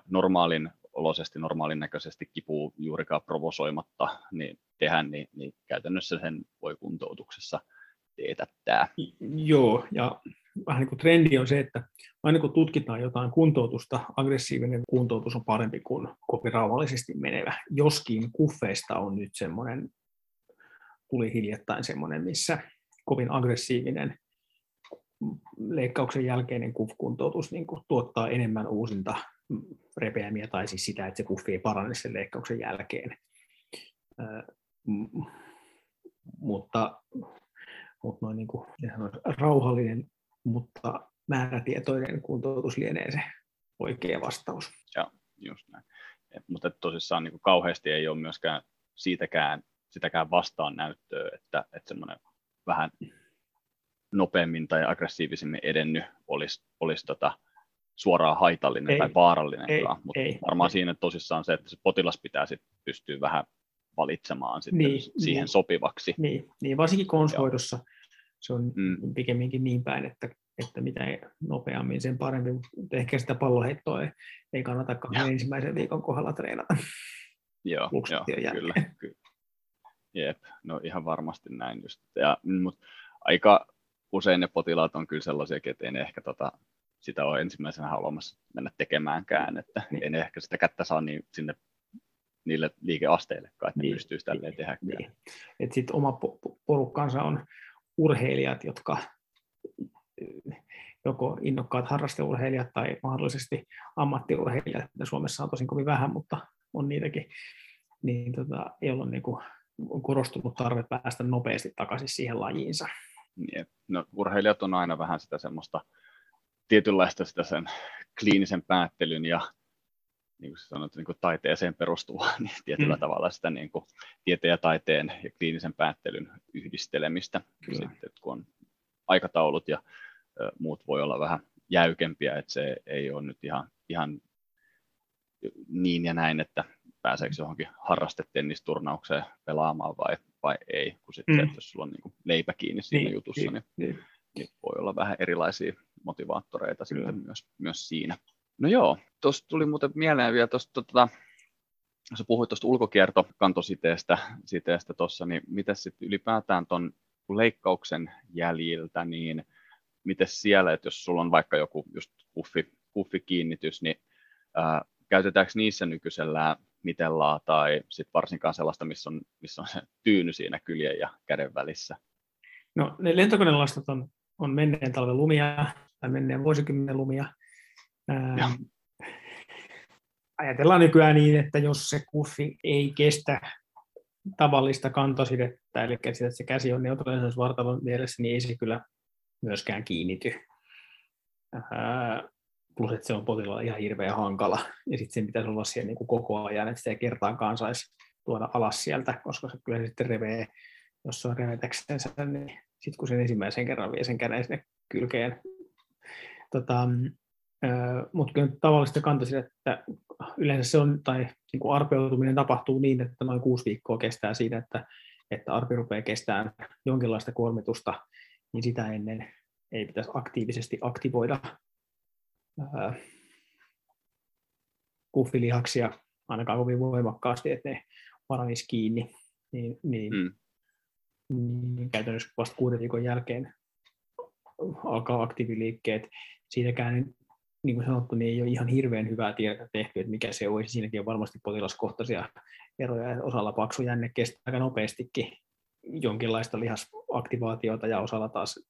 normaalin oloisesti, normaalin näköisesti kipuu juurikaan provosoimatta niin tehdä, niin, niin käytännössä sen voi kuntoutuksessa teetättää. Joo, ja vähän niin kuin trendi on se, että aina kun tutkitaan jotain kuntoutusta, aggressiivinen kuntoutus on parempi kuin kovin rauhallisesti menevä. Joskin kuffeista on nyt semmoinen, tuli hiljattain semmoinen, missä kovin aggressiivinen leikkauksen jälkeinen kuntoutus niin tuottaa enemmän uusinta repeämiä, tai siis sitä, että se kuffi ei parane sen leikkauksen jälkeen. mutta mutta noin niin kuin, rauhallinen mutta määrätietoinen kuntoutus lienee se oikea vastaus. Joo, just näin. Et, mutta tosissaan niin kuin kauheasti ei ole myöskään siitäkään, sitäkään vastaan näyttöä, että, että semmoinen vähän nopeammin tai aggressiivisemmin edennyt olisi, olisi tota, suoraan haitallinen ei, tai vaarallinen. Ei, mutta ei, varmaan ei. siinä tosissaan se, että se potilas pitää sit pystyä vähän valitsemaan sitten niin, siihen niin, sopivaksi. Niin, niin varsinkin konshoidossa se on mm. pikemminkin niin päin, että, että mitä nopeammin sen parempi, mutta ehkä sitä palloheittoa ei, ei kannata ensimmäisen viikon kohdalla treenata. Joo, joo kyllä, kyllä. Jep, no ihan varmasti näin just. Ja, mutta aika usein ne potilaat on kyllä sellaisia, että ei ne ehkä tota, sitä ole ensimmäisenä haluamassa mennä tekemäänkään, että niin. ei ne ehkä sitä kättä saa niin sinne niille liikeasteillekaan, että niin. ne pystyisi tälleen tehdä. Niin. Sitten oma porukkansa on urheilijat, jotka joko innokkaat harrasteurheilijat tai mahdollisesti ammattiurheilijat, että Suomessa on tosin kovin vähän, mutta on niitäkin, niin tota, joilla on, niin kuin, on korostunut tarve päästä nopeasti takaisin siihen lajiinsa. Niin, no, urheilijat on aina vähän sitä semmoista tietynlaista sitä sen kliinisen päättelyn ja niin kuin sanot, niin kuin taiteeseen perustuvaa *laughs* niin tietyllä mm. tavalla sitä niin kuin tieteen ja taiteen ja kliinisen päättelyn yhdistelemistä. Kyllä. Sitten, kun on aikataulut ja ö, muut voi olla vähän jäykempiä, että se ei ole nyt ihan, ihan niin ja näin, että pääseekö johonkin harrastetennisturnaukseen pelaamaan vai, vai ei, kun sitten mm. että jos sulla on niin kuin leipä kiinni siinä niin, jutussa, niin, niin, niin, niin voi olla vähän erilaisia motivaattoreita Kyllä. sitten myös, myös siinä. No joo, tuosta tuli muuten mieleen vielä tuosta, tota, sä puhuit tuosta ulkokiertokantositeestä siteestä tuossa, niin miten sitten ylipäätään tuon leikkauksen jäljiltä, niin miten siellä, että jos sulla on vaikka joku just kuffi, kuffikiinnitys, niin ää, käytetäänkö niissä nykyisellään mitellaa tai sitten varsinkaan sellaista, missä on, missä on se tyyny siinä kyljen ja käden välissä? No ne lentokonelastat on, on menneen talven lumia tai menneen vuosikymmenen lumia. Ää, ajatellaan nykyään niin, että jos se kuffi ei kestä tavallista kantosidettä, eli sitä, että se käsi on neutraalisessa vartalon mielessä, niin ei se kyllä myöskään kiinnity. Ää, plus, että se on potilaalla ihan hirveän hankala, ja sitten sen pitäisi olla siellä niin kuin koko ajan, että sitä ei kertaakaan saisi tuoda alas sieltä, koska se kyllä sitten revee, jos se on revetäksensä, niin sitten kun sen ensimmäisen kerran vie sen käden sinne kylkeen. Tota, mutta kyllä tavallista kantaisin, että yleensä se on, tai niin kuin arpeutuminen tapahtuu niin, että noin kuusi viikkoa kestää siinä, että, että arpi rupeaa kestämään jonkinlaista kuormitusta, niin sitä ennen ei pitäisi aktiivisesti aktivoida ää, kuffilihaksia ainakaan kovin voimakkaasti, että ne paranisi kiinni, niin, niin, mm. niin käytännössä vasta kuuden viikon jälkeen alkaa aktiiviliikkeet. Siitäkään niin kuin sanottu, niin ei ole ihan hirveän hyvää tiedä tehty, että mikä se olisi. Siinäkin on varmasti potilaskohtaisia eroja. Osalla paksu jänne kestää aika nopeastikin jonkinlaista lihasaktivaatiota ja osalla taas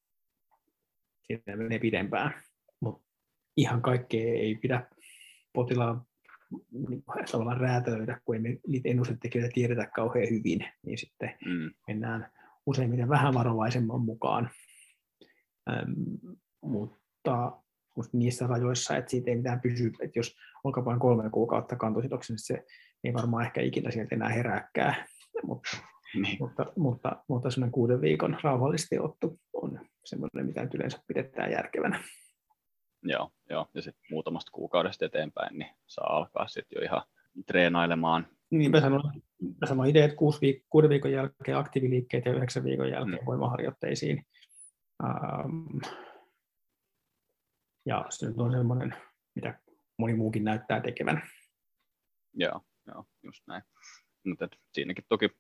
siitä menee pidempään. Mutta ihan kaikkea ei pidä potilaan niin tavallaan räätälöidä, kun ei me niitä ennustetekijöitä tiedetä kauhean hyvin, niin sitten mm. mennään useimmiten vähän varovaisemman mukaan. Ähm, mutta niissä rajoissa, että siitä ei mitään pysy, että jos olkapaan kolme kuukautta kantositoksen, niin se ei varmaan ehkä ikinä sieltä enää herääkään, *laughs* mutta, niin. mutta, mutta, mutta sellainen kuuden viikon rauhallisesti ottu on semmoinen, mitä nyt yleensä pidetään järkevänä. Joo, joo. ja sitten muutamasta kuukaudesta eteenpäin niin saa alkaa sitten jo ihan treenailemaan. Niin, mä sanon, mä sanon itse, että kuusi viik- kuuden viikon jälkeen aktiiviliikkeet ja yhdeksän viikon jälkeen mm. voimaharjoitteisiin. Ähm, ja se nyt on semmoinen, mitä moni muukin näyttää tekevän. Joo, joo just näin. Mutta siinäkin toki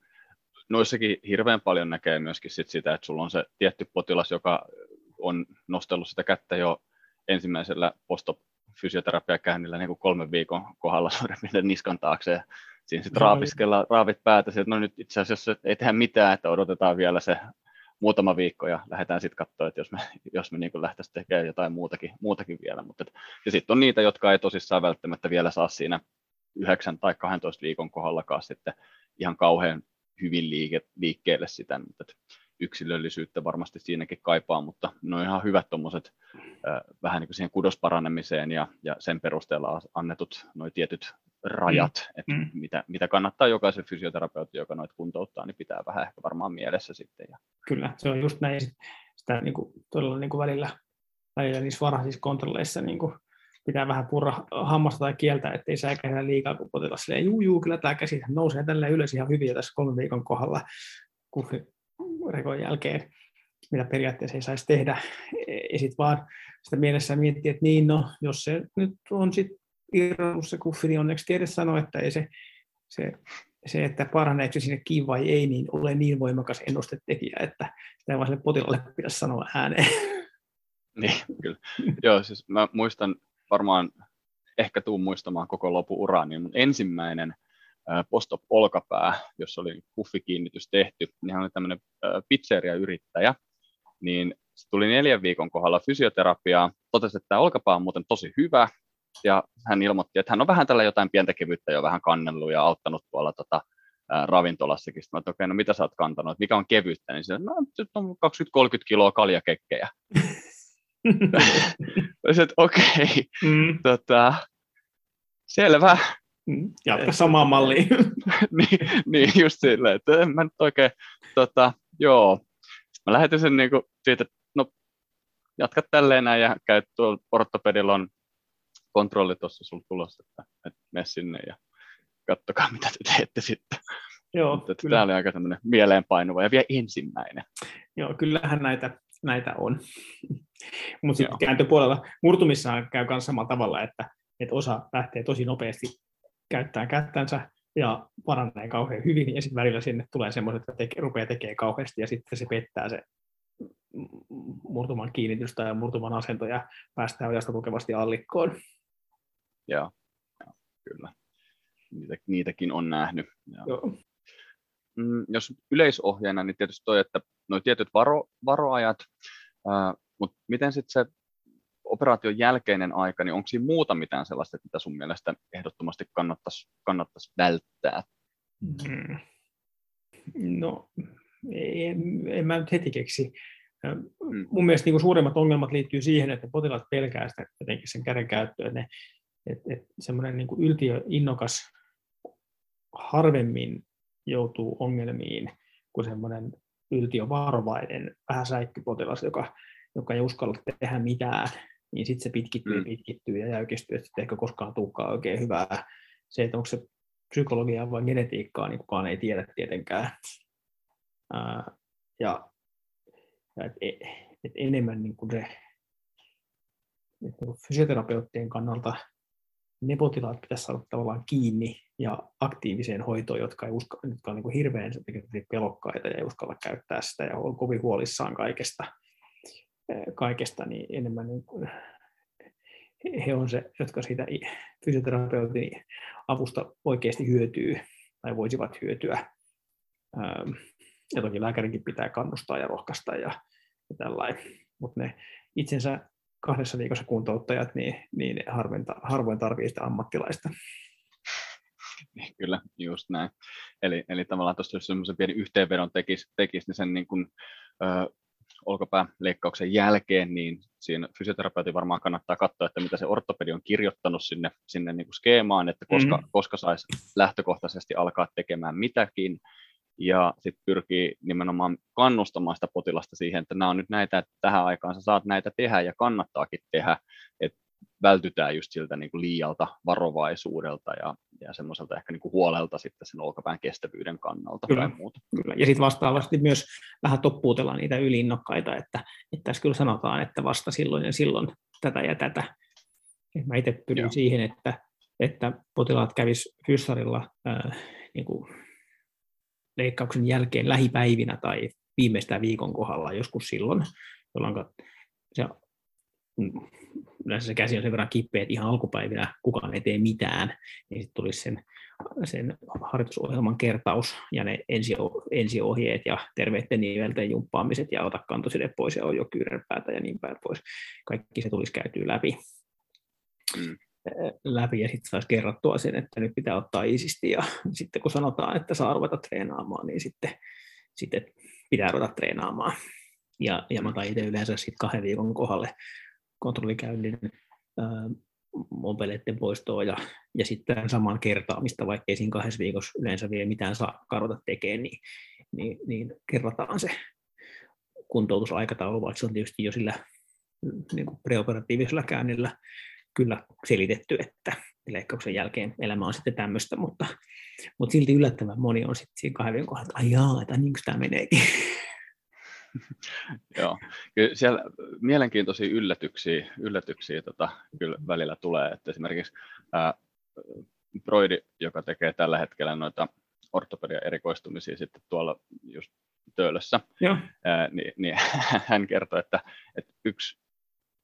noissakin hirveän paljon näkee myöskin sit sitä, että sulla on se tietty potilas, joka on nostellut sitä kättä jo ensimmäisellä postofysioterapiakäynnillä niin kuin kolmen viikon kohdalla suurin niskan taakse. Ja siinä sitten raapiskella, raavit päätä, että no nyt itse asiassa ei tehdä mitään, että odotetaan vielä se muutama viikko ja lähdetään sitten katsoa, että jos me, *laughs* jos me niin lähdettäisiin tekemään jotain muutakin, muutakin vielä. Mutta, et, ja sitten on niitä, jotka ei tosissaan välttämättä vielä saa siinä 9 tai 12 viikon kohdallakaan sitten ihan kauhean hyvin liike, liikkeelle sitä, mutta yksilöllisyyttä varmasti siinäkin kaipaa, mutta ne on ihan hyvät tuommoiset vähän niin kuin siihen kudosparanemiseen ja, ja sen perusteella annetut nuo tietyt rajat, mm. että mm. Mitä, mitä kannattaa jokaisen fysioterapeutin, joka noita kuntouttaa, niin pitää vähän ehkä varmaan mielessä sitten. Ja... Kyllä, se on just näin. Sitä niin kuin, todella niin kuin välillä, välillä niissä varhaisissa kontrolleissa niin kuin, pitää vähän purra hammasta tai kieltä, ettei säikähdä liikaa, kun potilas silleen, juu, juu, kyllä tämä käsi nousee tälle ylös ihan hyvin tässä kolmen viikon kohdalla rekon jälkeen. mitä periaatteessa ei saisi tehdä. Ja sitten vaan sitä mielessä miettiä, että niin no, jos se nyt on sitten irronnut se kuffi, niin onneksi tiede sanoo, että ei se, se, se, että paraneeko se sinne kiinni vai ei, niin ole niin voimakas ennustetekijä, että sitä ei vaan sille potilaalle pitäisi sanoa ääneen. *laughs* Niin, kyllä. Joo, siis mä muistan varmaan, ehkä tuun muistamaan koko lopu uraa, niin mun ensimmäinen postop olkapää, jossa oli kuffikiinnitys tehty, niin hän oli tämmöinen pizzeria-yrittäjä, niin se tuli neljän viikon kohdalla fysioterapiaa, totesi, että tämä olkapää on muuten tosi hyvä, ja hän ilmoitti, että hän on vähän tällä jotain pientä kevyyttä jo vähän kannellut ja auttanut tuolla tota, ää, ravintolassakin. Sitten mä okei, okay, no mitä sä oot kantanut, mikä on kevyyttä, niin se no nyt on 20-30 kiloa kaljakekkejä. Sitten, *laughs* okei, okay, mm. tota, selvä. Mm, jatka samaa malliin. *laughs* niin, niin, just silleen, että en mä nyt oikein, tota, joo. Sitten mä lähetin sen niin kuin siitä, että no, jatka tälleen näin ja käy tuolla ortopedilla on kontrolli tuossa sulla tulossa, että, että mene sinne ja kattokaa mitä te teette sitten. Joo, Mutta, että tämä oli aika tämmöinen mieleenpainuva ja vielä ensimmäinen. Joo, kyllähän näitä, näitä on. *laughs* Mutta sitten kääntöpuolella murtumissaan käy myös samalla tavalla, että, että osa lähtee tosi nopeasti käyttämään kättänsä ja paranee kauhean hyvin, ja sitten välillä sinne tulee semmoiset, että teke, rupeaa tekemään kauheasti, ja sitten se pettää se murtuman kiinnitystä ja murtuman asento, ja päästään ojasta tukevasti allikkoon. Joo, joo kyllä. Niitä, niitäkin on nähnyt. Joo. Joo. Mm, jos yleisohjeena, niin tietysti toi, että nuo tietyt varo, varoajat, ää, mutta miten sitten se operaation jälkeinen aika, niin onko siinä muuta mitään sellaista, mitä sun mielestä ehdottomasti kannattaisi, kannattaisi välttää? Mm. No, en, en mä nyt heti keksi. Mm. Mun mielestä niin kuin suurimmat ongelmat liittyy siihen, että potilaat pelkää sitä jotenkin sen käden käyttöön. Ne, et, et semmoinen niin kuin yltiöinnokas harvemmin joutuu ongelmiin kuin semmoinen yltiövarovainen vähän säikkypotilas, joka, joka ei uskalla tehdä mitään niin sitten se pitkittyy ja mm. pitkittyy ja jäykistyy, että sitten ehkä koskaan tulekaan oikein hyvää. Se, että onko se psykologiaa vai genetiikkaa, niin kukaan ei tiedä tietenkään. Ää, ja ja et, et enemmän niin kuin se, että niin fysioterapeuttien kannalta ne potilaat pitäisi saada tavallaan kiinni ja aktiiviseen hoitoon, jotka, ei uska, jotka on niin kuin hirveän pelokkaita ja ei uskalla käyttää sitä ja on kovin huolissaan kaikesta kaikesta, niin enemmän niin kuin, he on se, jotka siitä fysioterapeutin avusta oikeasti hyötyy tai voisivat hyötyä. Ja toki lääkärinkin pitää kannustaa ja rohkaista ja, ja tällainen. Mutta ne itsensä kahdessa viikossa kuntouttajat, niin, niin harvoin, harvoin tarvii sitä ammattilaista. Niin, kyllä, just näin. Eli, eli tavallaan tuossa jos semmoisen pieni yhteenvedon tekisi, tekisi niin sen niin kuin, ö, olkapääleikkauksen jälkeen, niin siinä fysioterapeutin varmaan kannattaa katsoa, että mitä se ortopedi on kirjoittanut sinne, sinne niin kuin skeemaan, että koska, mm-hmm. koska saisi lähtökohtaisesti alkaa tekemään mitäkin, ja sitten pyrkii nimenomaan kannustamaan sitä potilasta siihen, että nämä on nyt näitä, että tähän aikaan sä saat näitä tehdä ja kannattaakin tehdä, että vältytään just siltä niin kuin liialta varovaisuudelta ja, ja semmoiselta ehkä niin kuin huolelta sitten sen olkapään kestävyyden kannalta kyllä, tai muuta. Kyllä. Ja sitten vastaavasti myös vähän toppuutellaan niitä yliinnokkaita, että, että tässä kyllä sanotaan, että vasta silloin ja silloin tätä ja tätä. Et mä itse pyrin Joo. siihen, että, että potilaat kävis fyssarilla äh, niin kuin leikkauksen jälkeen lähipäivinä tai viimeistään viikon kohdalla joskus silloin, jolloin se yleensä se käsi on sen verran kipeä, että ihan alkupäivinä kukaan ei tee mitään, niin sitten tulisi sen, sen harjoitusohjelman kertaus ja ne ensi, ensiohjeet ja terveiden nivelten jumppaamiset ja ota kantoside pois ja on jo kyyränpäätä ja niin päin pois. Kaikki se tulisi käytyä läpi. Mm läpi ja sitten saisi kerrottua sen, että nyt pitää ottaa isisti ja *laughs* sitten kun sanotaan, että saa ruveta treenaamaan, niin sitten, sitten pitää ruveta treenaamaan. Ja, ja mä itse yleensä sitten kahden viikon kohdalle kontrollikäynnin mobiileiden poistoa ja, ja sitten saman kertaamista, vaikka ei siinä kahdessa viikossa yleensä vielä mitään saa karota tekemään, niin, niin, niin kerrataan se kuntoutusaikataulu, vaikka se on tietysti jo sillä niin kuin preoperatiivisella käynnillä kyllä selitetty, että leikkauksen jälkeen elämä on sitten tämmöistä, mutta, mutta silti yllättävän moni on sitten siinä kahden kohdalla, että ai jaa, että niin kuin tämä meneekin. *laughs* Joo, kyllä siellä mielenkiintoisia yllätyksiä, yllätyksiä tota, kyllä välillä tulee, että esimerkiksi ää, Broidi, joka tekee tällä hetkellä noita ortopedian erikoistumisia sitten tuolla just Töölössä, Joo. ää, niin, niin *laughs* hän kertoi, että, että yksi,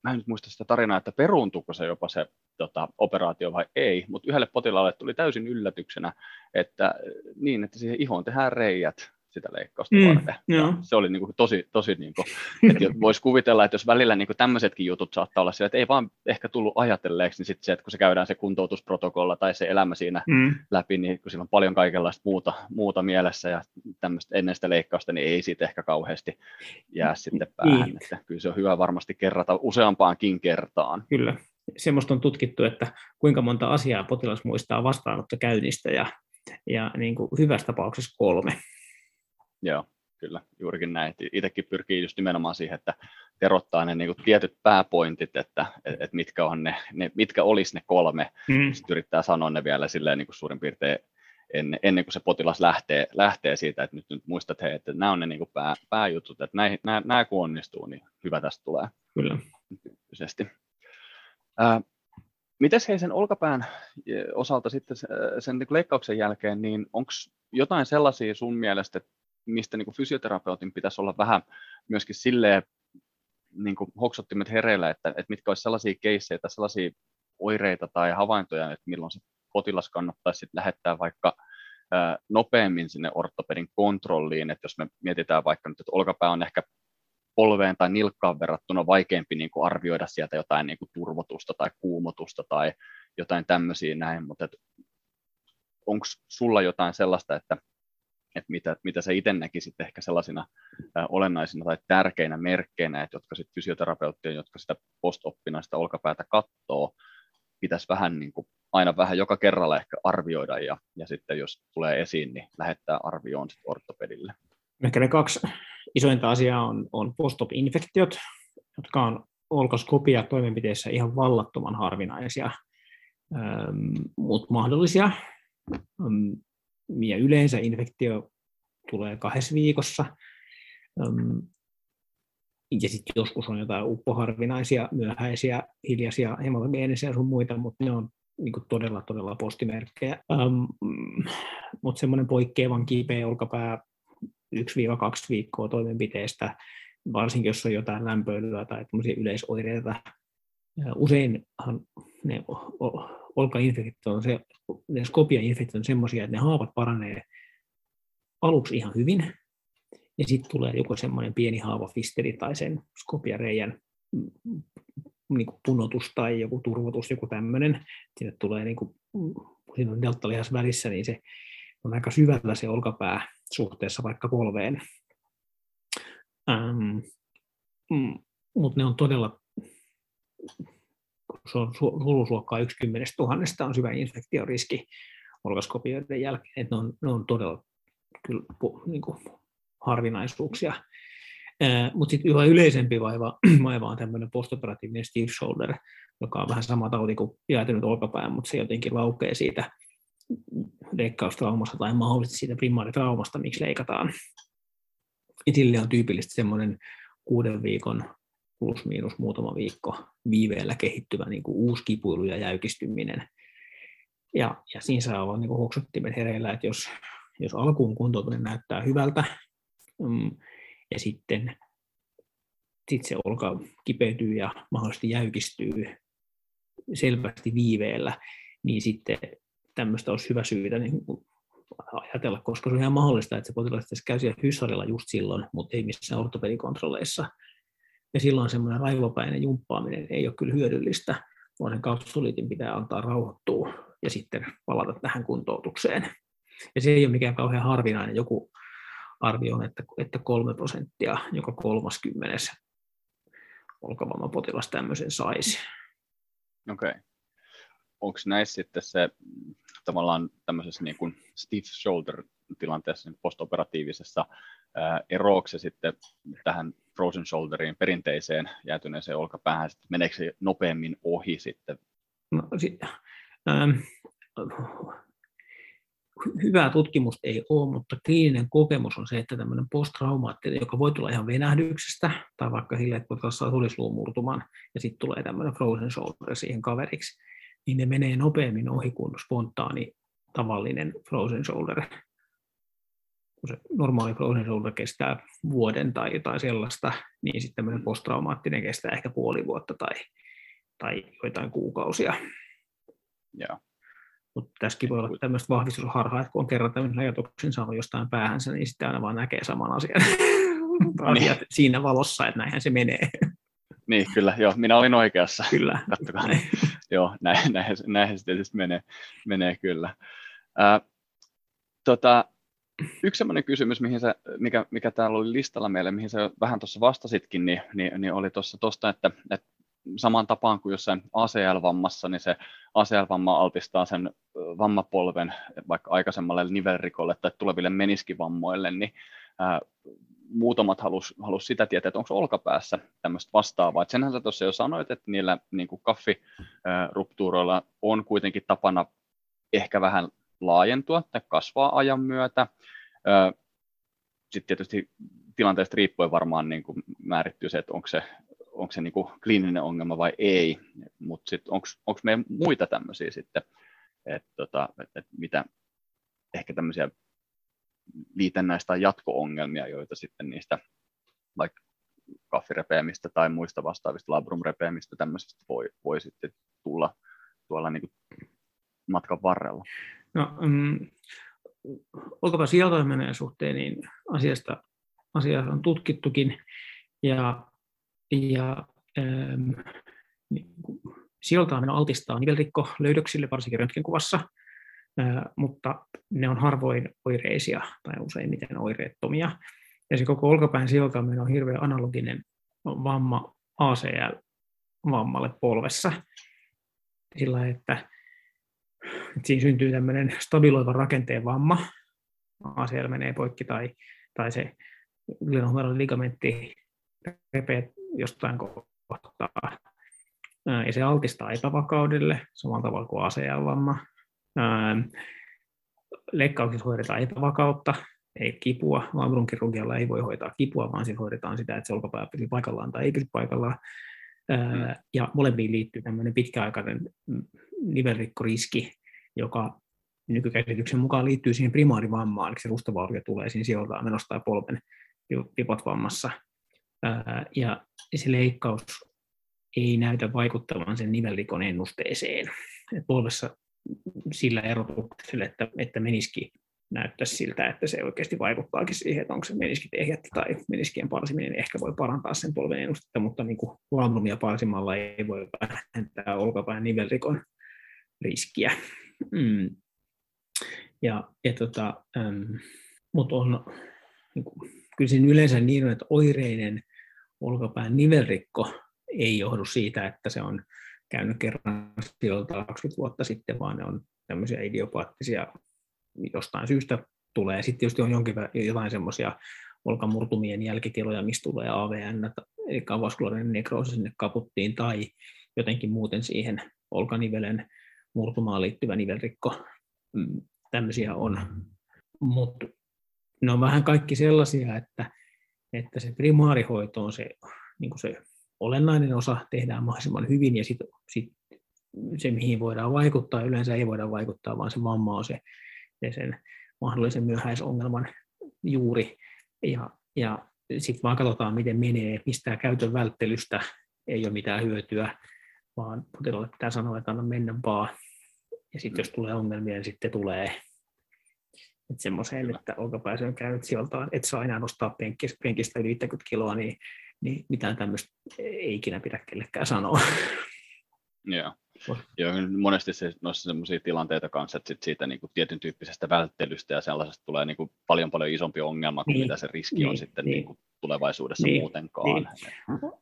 mä en nyt muista sitä tarinaa, että peruuntuuko se jopa se tota, operaatio vai ei, mutta yhdelle potilaalle tuli täysin yllätyksenä, että niin, että siihen ihoon tehdään reijät sitä leikkausta mm, varten. Ja se oli niin kuin tosi, tosi niin kuin, että voisi kuvitella, että jos välillä niin kuin tämmöisetkin jutut saattaa olla sillä, että ei vaan ehkä tullut ajatelleeksi, niin sitten se, että kun se käydään se kuntoutusprotokolla tai se elämä siinä mm. läpi, niin kun siinä on paljon kaikenlaista muuta, muuta mielessä ja tämmöistä ennen sitä leikkausta, niin ei siitä ehkä kauheasti jää sitten päähän. Niin. Että kyllä se on hyvä varmasti kerrata useampaankin kertaan. Kyllä. Semmoista on tutkittu, että kuinka monta asiaa potilas muistaa vastaanottokäynnistä ja, ja niin kuin hyvässä tapauksessa kolme. Joo, kyllä, juurikin näin. Itsekin pyrkii just nimenomaan siihen, että terottaa ne niin kuin tietyt pääpointit, että et, et mitkä, on ne, ne, mitkä olisi ne kolme. Mm. Sitten yrittää sanoa ne vielä silleen niin kuin suurin piirtein ennen, ennen kuin se potilas lähtee, lähtee siitä, että nyt, nyt muistat, hei, että nämä on ne niin kuin pää, pääjutut, että näin, nämä, nämä kun onnistuu, niin hyvä tästä tulee. Kyllä. Tyyppisesti. Äh, Mites hei sen olkapään osalta sitten sen niin leikkauksen jälkeen, niin onko jotain sellaisia sun mielestä, mistä niin fysioterapeutin pitäisi olla vähän myöskin silleen niin kuin hoksottimet hereillä, että, että mitkä olisi sellaisia keissejä tai sellaisia oireita tai havaintoja, että milloin se potilas kannattaisi sitten lähettää vaikka nopeammin sinne ortopedin kontrolliin, että jos me mietitään vaikka nyt, että olkapää on ehkä polveen tai nilkkaan verrattuna vaikeampi niin kuin arvioida sieltä jotain niin kuin turvotusta tai kuumotusta tai jotain tämmöisiä näin, mutta onko sulla jotain sellaista, että että mitä, mitä sä itse näkisit ehkä sellaisina olennaisina tai tärkeinä merkkeinä, että jotka sitten fysioterapeuttien, jotka sitä postoppinaista olkapäätä katsoo, pitäisi vähän niin kuin, aina vähän joka kerralla ehkä arvioida ja, ja sitten jos tulee esiin, niin lähettää arvioon sitten ortopedille. Ehkä ne kaksi isointa asiaa on, on post-op-infektiot, jotka on olkaskopia toimenpiteissä ihan vallattoman harvinaisia, mutta mahdollisia. Ja yleensä infektio tulee kahdessa viikossa. Ja sitten joskus on jotain uppoharvinaisia, myöhäisiä, hiljaisia hemogeenisiä sun muita, mutta ne on niin todella, todella postimerkkejä. Um, mutta semmoinen poikkeavan kipeä olkapää 1-2 viikkoa toimenpiteestä, varsinkin jos on jotain lämpöilyä tai yleisoireita. Useinhan ne olkainfektiot on se, ne skopiainfektiot on semmoisia, että ne haavat paranee aluksi ihan hyvin, ja sitten tulee joku semmoinen pieni haavafisteri tai sen skopiareijän mm, niin kuin punotus tai joku turvotus, joku tämmöinen. Sinne tulee, niin kuin, siinä on deltalihas välissä, niin se on aika syvällä se olkapää suhteessa vaikka polveen. Ähm, mm, Mutta ne on todella se on suuruusluokkaa yksi kymmenestä tuhannesta on syvä infektioriski olkaskopioiden jälkeen, että ne on, ne on todella kyllä, niin kuin, harvinaisuuksia. Mutta sitten yhä yleisempi vaiva, *clears throat* vaiva on tämmöinen postoperatiivinen stiff shoulder, joka on vähän sama tauti kuin jäätynyt olkapää, mutta se jotenkin laukee siitä leikkaustraumasta tai mahdollisesti siitä primaaritraumasta, miksi leikataan. Sille on tyypillisesti semmoinen kuuden viikon plus miinus muutama viikko viiveellä kehittyvä niin kuin uusi kipuilu ja jäykistyminen. Ja, ja siinä saa olla niin hoksottimen hereillä, että jos, jos alkuun kuntoutuminen näyttää hyvältä mm, ja sitten sit se olka kipeytyy ja mahdollisesti jäykistyy selvästi viiveellä, niin sitten tämmöistä olisi hyvä syytä niin ajatella, koska se on ihan mahdollista, että se potilas käy siellä hyssarilla just silloin, mutta ei missään ortopedikontrolleissa ja silloin semmoinen raivopäinen jumppaaminen ei ole kyllä hyödyllistä, vaan sen kapsuliitin pitää antaa rauhoittua ja sitten palata tähän kuntoutukseen. Ja se ei ole mikään kauhean harvinainen. Joku arvio on, että, että kolme prosenttia joka kolmaskymmenes olkavammapotilas tämmöisen saisi. Okei. Okay. Onko näissä sitten se tavallaan tämmöisessä niin kuin stiff shoulder tilanteessa, niin postoperatiivisessa se sitten tähän frozen shoulderiin, perinteiseen jäätyneeseen olkapäähän, sitten meneekö se nopeammin ohi sitten? No, si- ähm, hyvää tutkimusta ei ole, mutta kliininen kokemus on se, että tämmöinen posttraumaattinen, joka voi tulla ihan venähdyksestä, tai vaikka sille, että potilas saa tulisluumurtuman, ja sitten tulee tämmöinen frozen shoulder siihen kaveriksi, niin ne menee nopeammin ohi kuin spontaani tavallinen frozen shoulder. Kun se normaali shoulder kestää vuoden tai jotain sellaista, niin sitten tämmöinen posttraumaattinen kestää ehkä puoli vuotta tai, tai joitain kuukausia. Joo. Mutta tässäkin voi olla tämmöistä vahvistusharhaa, että kun on kerran tämmöisen ajatuksen saanut jostain päähänsä, niin sitten aina vaan näkee saman asian, *laughs* asiat siinä valossa, että näinhän se menee. Niin, kyllä, joo, minä olin oikeassa. Kyllä. *laughs* Kattokaa. Näin. joo, näin, näin, näin se tietysti menee, menee kyllä. Ää, tota, yksi sellainen kysymys, mihin sä, mikä, mikä täällä oli listalla meille, mihin sä vähän tuossa vastasitkin, niin, niin, niin oli tuossa tuosta, että, että saman tapaan kuin jossain ACL-vammassa, niin se ACL-vamma altistaa sen vammapolven vaikka aikaisemmalle nivelrikolle tai tuleville meniskivammoille, niin ää, muutamat halus, halus sitä tietää, että onko olkapäässä tämmöistä vastaavaa. Et senhän sä tuossa jo sanoit, että niillä niin kaffiruptuuroilla on kuitenkin tapana ehkä vähän laajentua tai kasvaa ajan myötä. Sitten tietysti tilanteesta riippuen varmaan niin kuin määrittyy se, että onko se onko se niin kuin kliininen ongelma vai ei, mutta sitten onko meillä muita tämmöisiä sitten, että tota, et, et mitä ehkä tämmöisiä liitännäistä tai jatko-ongelmia, joita sitten niistä vaikka kaffirepeämistä tai muista vastaavista labrumrepeämistä tämmöisistä voi, voi sitten tulla tuolla niin matkan varrella. No, um, olkapa sijoitusmeneen suhteen, niin asiasta, asiasta on tutkittukin, ja ja ähm, niin altistaa nivelrikko löydöksille, varsinkin röntgenkuvassa, äh, mutta ne on harvoin oireisia tai useimmiten oireettomia. Ja se koko olkapään sijoiltaaminen on hirveän analoginen vamma ACL-vammalle polvessa. Sillä että, että siinä syntyy tämmöinen stabiloiva rakenteen vamma, ACL menee poikki tai, tai se ligamentti repee jostain kohtaa. Ja se altistaa epävakaudelle samalla tavalla kuin ACL-vamma. Leikkauksissa hoidetaan epävakautta, ei kipua. Labrunkirurgialla ei voi hoitaa kipua, vaan siinä hoidetaan sitä, että se olkapää pysyy paikallaan tai ei pysy paikallaan. Mm. Ja molempiin liittyy tämmöinen pitkäaikainen nivelrikkoriski, joka nykykäsityksen mukaan liittyy siihen primaarivammaan, eli se rustavaurio tulee siinä sijoiltaan menosta tai polven pivotvammassa ja se leikkaus ei näytä vaikuttavan sen nivellikon ennusteeseen. polvessa sillä erotuksella, että, että meniski näyttäisi siltä, että se oikeasti vaikuttaakin siihen, että onko se meniskit ehjättä tai meniskien parsiminen ehkä voi parantaa sen polven ennustetta, mutta niin kuin valmumia parsimalla ei voi vähentää olkapään nivelrikon riskiä. Mm. Ja, ja tota, ähm, mutta on niin kuin, kyllä siinä yleensä niin on, että oireinen olkapään nivelrikko ei johdu siitä, että se on käynyt kerran sijoilta 20 vuotta sitten, vaan ne on tämmöisiä idiopaattisia jostain syystä tulee. Sitten tietysti on jonkin jotain semmoisia olkamurtumien jälkitiloja, mistä tulee AVN, eli avaskulaarinen nekroosi sinne kaputtiin, tai jotenkin muuten siihen olkanivelen murtumaan liittyvä nivelrikko. Mm, tämmöisiä on. Mutta ne on vähän kaikki sellaisia, että että se primaarihoito on se, niin kuin se olennainen osa, tehdään mahdollisimman hyvin ja sitten sit se, mihin voidaan vaikuttaa, yleensä ei voida vaikuttaa, vaan se vamma on se, se sen mahdollisen myöhäisongelman juuri. Ja, ja sitten vaan katsotaan, miten menee, mistä käytön välttelystä ei ole mitään hyötyä, vaan potilaalle pitää sanoa, että anna mennä vaan. Ja sitten jos tulee ongelmia, niin sitten tulee että semmoiseen, että olkapääsy on käynyt sieltä, että saa enää nostaa penkistä, penkistä yli 50 kiloa, niin, niin mitään tämmöistä ei ikinä pidä kellekään sanoa. Joo. Joo, monesti se noissa sellaisia tilanteita kanssa, että sit siitä niin kuin tietyn tyyppisestä välttelystä ja sellaisesta tulee niin kuin paljon paljon isompi ongelma kuin niin, mitä se riski niin, on sitten niin. Niin kuin tulevaisuudessa niin, muutenkaan. Niin.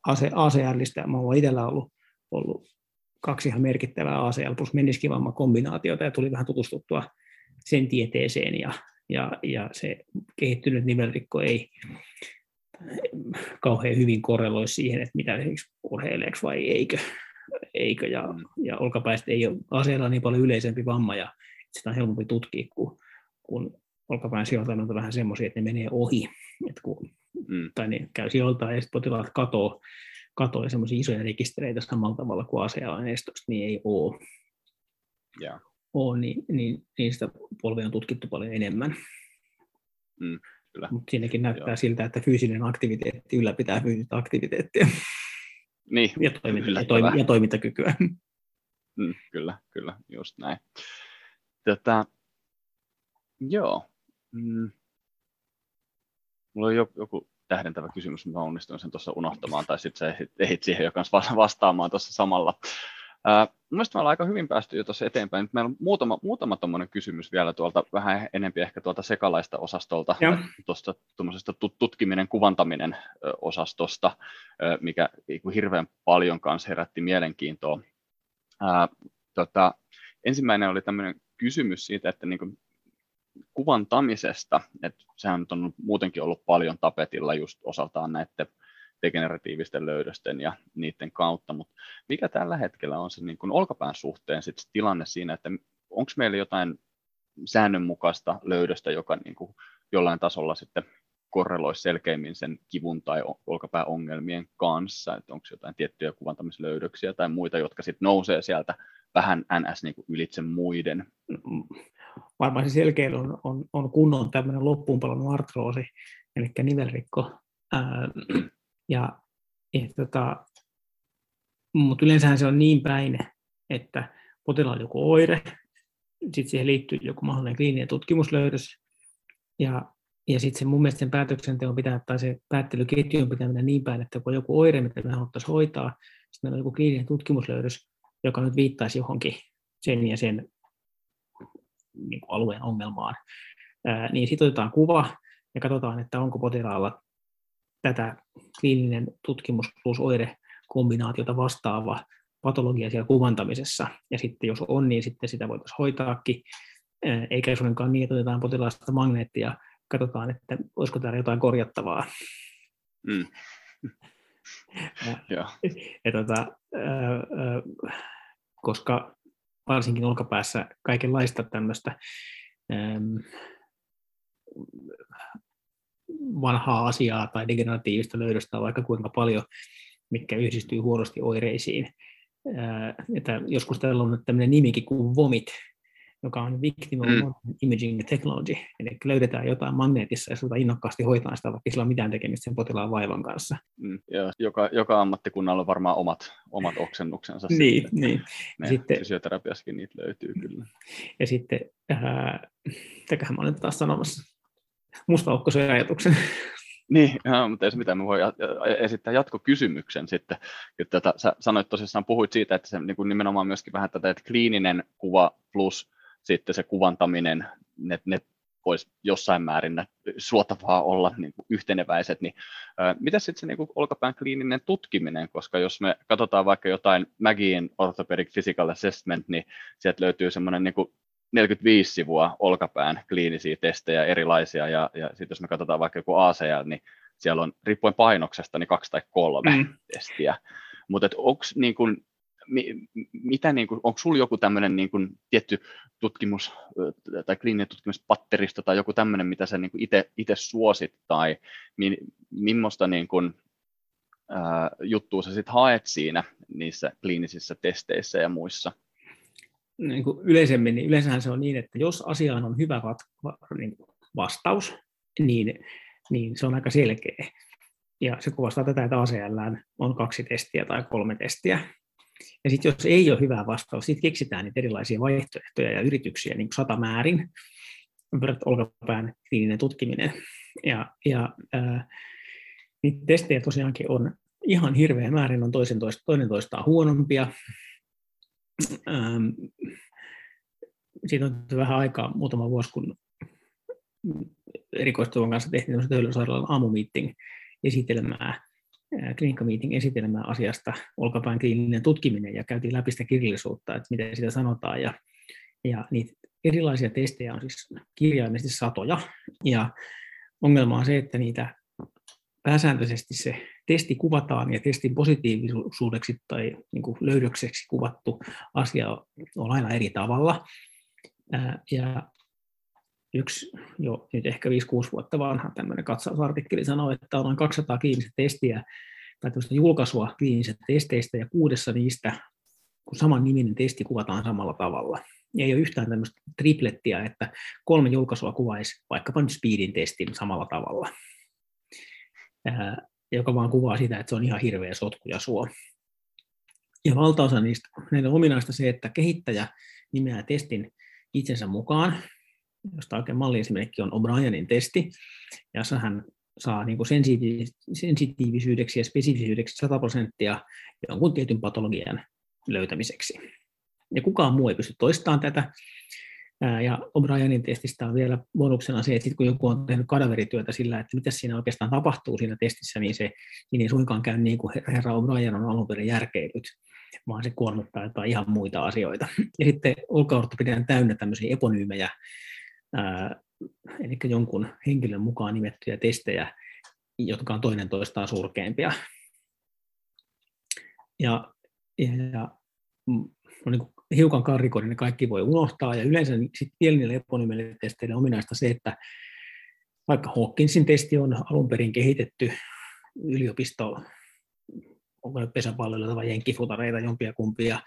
AC, ACListä, mä olen itsellä ollut, ollut kaksi ihan merkittävää ACL plus meniskivamma kombinaatiota ja tuli vähän tutustuttua sen tieteeseen ja, ja, ja se kehittynyt nivelrikko ei kauhean hyvin korreloi siihen, että mitä esimerkiksi urheileeko vai eikö. eikö ja, ja olkapäistä ei ole aseella niin paljon yleisempi vamma ja sitä on helpompi tutkia kuin kun olkapään sijoittamisessa on vähän semmoisia, että ne menee ohi, että kun, mm. tai ne käy sijoiltaan ja sitten potilaat katoo, katoo ja semmoisia isoja rekistereitä samalla tavalla kuin ACA-aineistosta, niin ei ole. Yeah. ole niin, niin, niin sitä polvea on tutkittu paljon enemmän. Mm, Mutta siinäkin näyttää Joo. siltä, että fyysinen aktiviteetti ylläpitää fyysistä aktiviteettia. Niin, ja, toiminta, ja, toimi, ja toimintakykyä. Mm, kyllä, kyllä, just näin. Tätä, joo. Mm. Mulla on joku tähdentävä kysymys, mutta onnistuin sen tuossa unohtamaan, tai sitten sä ehdit siihen jo kanssa vastaamaan tuossa samalla. Mielestäni me ollaan aika hyvin päästy jo tuossa eteenpäin. Nyt meillä on muutama, muutama kysymys vielä tuolta vähän enempi ehkä tuolta sekalaista osastolta, tuosta tutkiminen, kuvantaminen osastosta, mikä hirveän paljon kanssa herätti mielenkiintoa. Ää, tota, ensimmäinen oli tämmöinen kysymys siitä, että niin kuin kuvantamisesta, että sehän on muutenkin ollut paljon tapetilla just osaltaan näiden degeneratiivisten löydösten ja niiden kautta, mutta mikä tällä hetkellä on se niin kuin olkapään suhteen sit se tilanne siinä, että onko meillä jotain säännönmukaista löydöstä, joka niin kuin jollain tasolla sitten korreloisi selkeimmin sen kivun tai olkapääongelmien kanssa, että onko jotain tiettyjä kuvantamislöydöksiä tai muita, jotka sitten nousee sieltä vähän ns. Niin kuin ylitse muiden. Varmaan se selkein on, on, on kunnon tämmöinen loppuun palannut artroosi, eli nivelrikko. Ja, et, tota, mutta yleensähän se on niin päin, että potilaalla joku oire, sitten siihen liittyy joku mahdollinen kliininen tutkimuslöydös, ja, ja sitten se mun mielestä sen päätöksenteon pitää, tai se päättelyketjun pitää mennä niin päin, että kun on joku oire, mitä me haluttaisiin hoitaa, sitten meillä on joku kliininen tutkimuslöydös, joka nyt viittaisi johonkin sen ja sen niin kuin alueen ongelmaan, ää, niin sitten otetaan kuva ja katsotaan, että onko potilaalla tätä kliininen tutkimus plus oire kombinaatiota vastaava patologia siellä kuvantamisessa. Ja sitten jos on, niin sitten sitä voitaisiin hoitaakin, eikä suinkaan niin, että otetaan potilaasta magneettia, katsotaan, että olisiko täällä jotain korjattavaa. Mm. ja, *laughs* ja tota, koska varsinkin olkapäässä kaikenlaista tämmöistä vanhaa asiaa tai degeneratiivista löydöstä vaikka kuinka paljon, mikä yhdistyy huonosti oireisiin. Että joskus täällä on tämmöinen nimikin kuin VOMIT, joka on Victim of mm. Imaging Technology. Eli löydetään jotain magneetissa ja suuta innokkaasti hoitaa sitä, vaikka sillä on mitään tekemistä sen potilaan vaivan kanssa. Mm, ja joka, joka ammattikunnalla on varmaan omat, omat oksennuksensa. niin, sitten. niin. sitten, fysioterapiassakin niitä löytyy kyllä. Ja sitten, äh, mitäköhän mä olen taas sanomassa, mustaukkoisen ajatuksen. Niin, ja, mutta ei se mitään, me voi esittää jatkokysymyksen sitten. Että tätä, sä sanoit tosissaan, puhuit siitä, että se niin kuin nimenomaan myöskin vähän tätä, että kliininen kuva plus sitten se kuvantaminen, ne, ne voisi jossain määrin suotavaa olla niin kuin yhteneväiset, niin ää, mitä sitten se niin kuin olkapään kliininen tutkiminen, koska jos me katsotaan vaikka jotain Magin Orthopedic Physical Assessment, niin sieltä löytyy semmoinen niin kuin 45 sivua olkapään kliinisiä testejä erilaisia, ja, ja sitten jos me katsotaan vaikka joku ACL, niin siellä on riippuen painoksesta niin kaksi tai kolme mm. testiä. Mutta onko niin kun, mitä niin kun, onko sulla joku tämmöinen niin kun, tietty tutkimus tai kliininen tutkimuspatteristo tai joku tämmöinen, mitä sä niin itse suosit tai mi, millaista niin kun, ää, juttua sä sitten haet siinä niissä kliinisissä testeissä ja muissa? niin kuin yleisemmin, niin yleensähän se on niin, että jos asiaan on hyvä niin vastaus, niin, niin se on aika selkeä. Ja se kuvastaa tätä, että ACL on kaksi testiä tai kolme testiä. Ja sitten jos ei ole hyvä vastaus, sitten keksitään niitä erilaisia vaihtoehtoja ja yrityksiä niin kuin sata määrin. Olkapään kliininen tutkiminen. Ja, ja ää, niitä testejä tosiaankin on ihan hirveä määrin, on toisen toista, toinen toistaan huonompia, ähm, siitä on vähän aikaa, muutama vuosi, kun erikoistuvan kanssa tehtiin Töölön sairaalan esitelmää, klinikkameeting esitelmää asiasta, olkapään kliininen tutkiminen, ja käytiin läpi sitä kirjallisuutta, että miten sitä sanotaan, ja, ja niitä erilaisia testejä on siis kirjaimellisesti satoja, ja ongelma on se, että niitä pääsääntöisesti se testi kuvataan ja testin positiivisuudeksi tai niin kuin löydökseksi kuvattu asia on aina eri tavalla. Ja yksi jo nyt ehkä 5-6 vuotta vanha tämmöinen katsausartikkeli sanoo, että on noin 200 kliinistä testiä tai julkaisua kliinisistä testeistä ja kuudessa niistä kun saman niminen testi kuvataan samalla tavalla. Ei ole yhtään tämmöistä triplettiä, että kolme julkaisua kuvaisi vaikkapa nyt speedin testin samalla tavalla, joka vaan kuvaa sitä, että se on ihan hirveä sotku ja suo. Ja valtaosa niistä, näiden ominaista se, että kehittäjä nimeää testin itsensä mukaan, josta oikein malliesimerkki on O'Brienin testi, jossa hän saa niin kuin sensitiivisyydeksi ja spesifisyydeksi 100 prosenttia jonkun tietyn patologian löytämiseksi. Ja kukaan muu ei pysty toistamaan tätä. Ja O'Brienin testistä on vielä bonuksena se, että kun joku on tehnyt kadaverityötä sillä, että mitä siinä oikeastaan tapahtuu siinä testissä, niin se niin ei suinkaan käy niin kuin herra O'Brien on alun perin järkeilyt, vaan se kuormittaa jotain ihan muita asioita. Ja sitten pidetään täynnä tämmöisiä eponyymejä, eli jonkun henkilön mukaan nimettyjä testejä, jotka on toinen toistaan surkeampia. Ja, ja, ja no niin kuin hiukan karrikoiden ne kaikki voi unohtaa, ja yleensä pienille eponymille testeille ominaista se, että vaikka Hawkinsin testi on alun perin kehitetty yliopisto, onko nyt pesäpalloilla vai jenkkifutareita, jompia kumpia,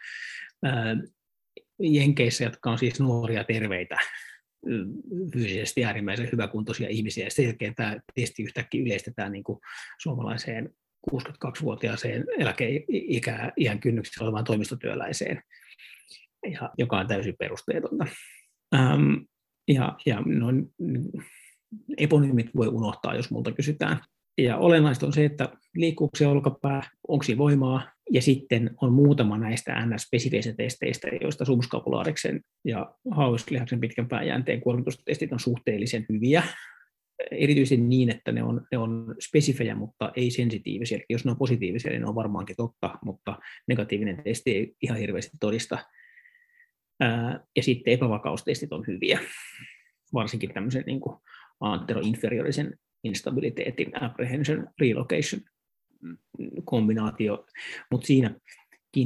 Jenkeissä, jotka on siis nuoria, terveitä, fyysisesti äärimmäisen hyväkuntoisia ihmisiä, ja sen jälkeen tämä testi yhtäkkiä yleistetään niin kuin suomalaiseen 62-vuotiaaseen eläkeiän kynnyksellä olevaan toimistotyöläiseen, ja, joka on täysin perusteetonta. Ähm, ja ja noin, eponymit voi unohtaa, jos multa kysytään. Ja olennaista on se, että liikkuuko se olkapää, onko siinä voimaa, ja sitten on muutama näistä NS-spesifeistä testeistä, joista subskapulaariksen ja hauislihaksen pitkän pääjänteen kuormitustestit on suhteellisen hyviä, erityisesti niin, että ne on, ne on spesifejä, mutta ei sensitiivisiä. Eli jos ne on positiivisia, niin ne on varmaankin totta, mutta negatiivinen testi ei ihan hirveästi todista. ja sitten epävakaustestit on hyviä, varsinkin tämmöisen niin kuin anteroinferiorisen instabiliteetin, apprehension, relocation. Kombinaatio, mutta siinä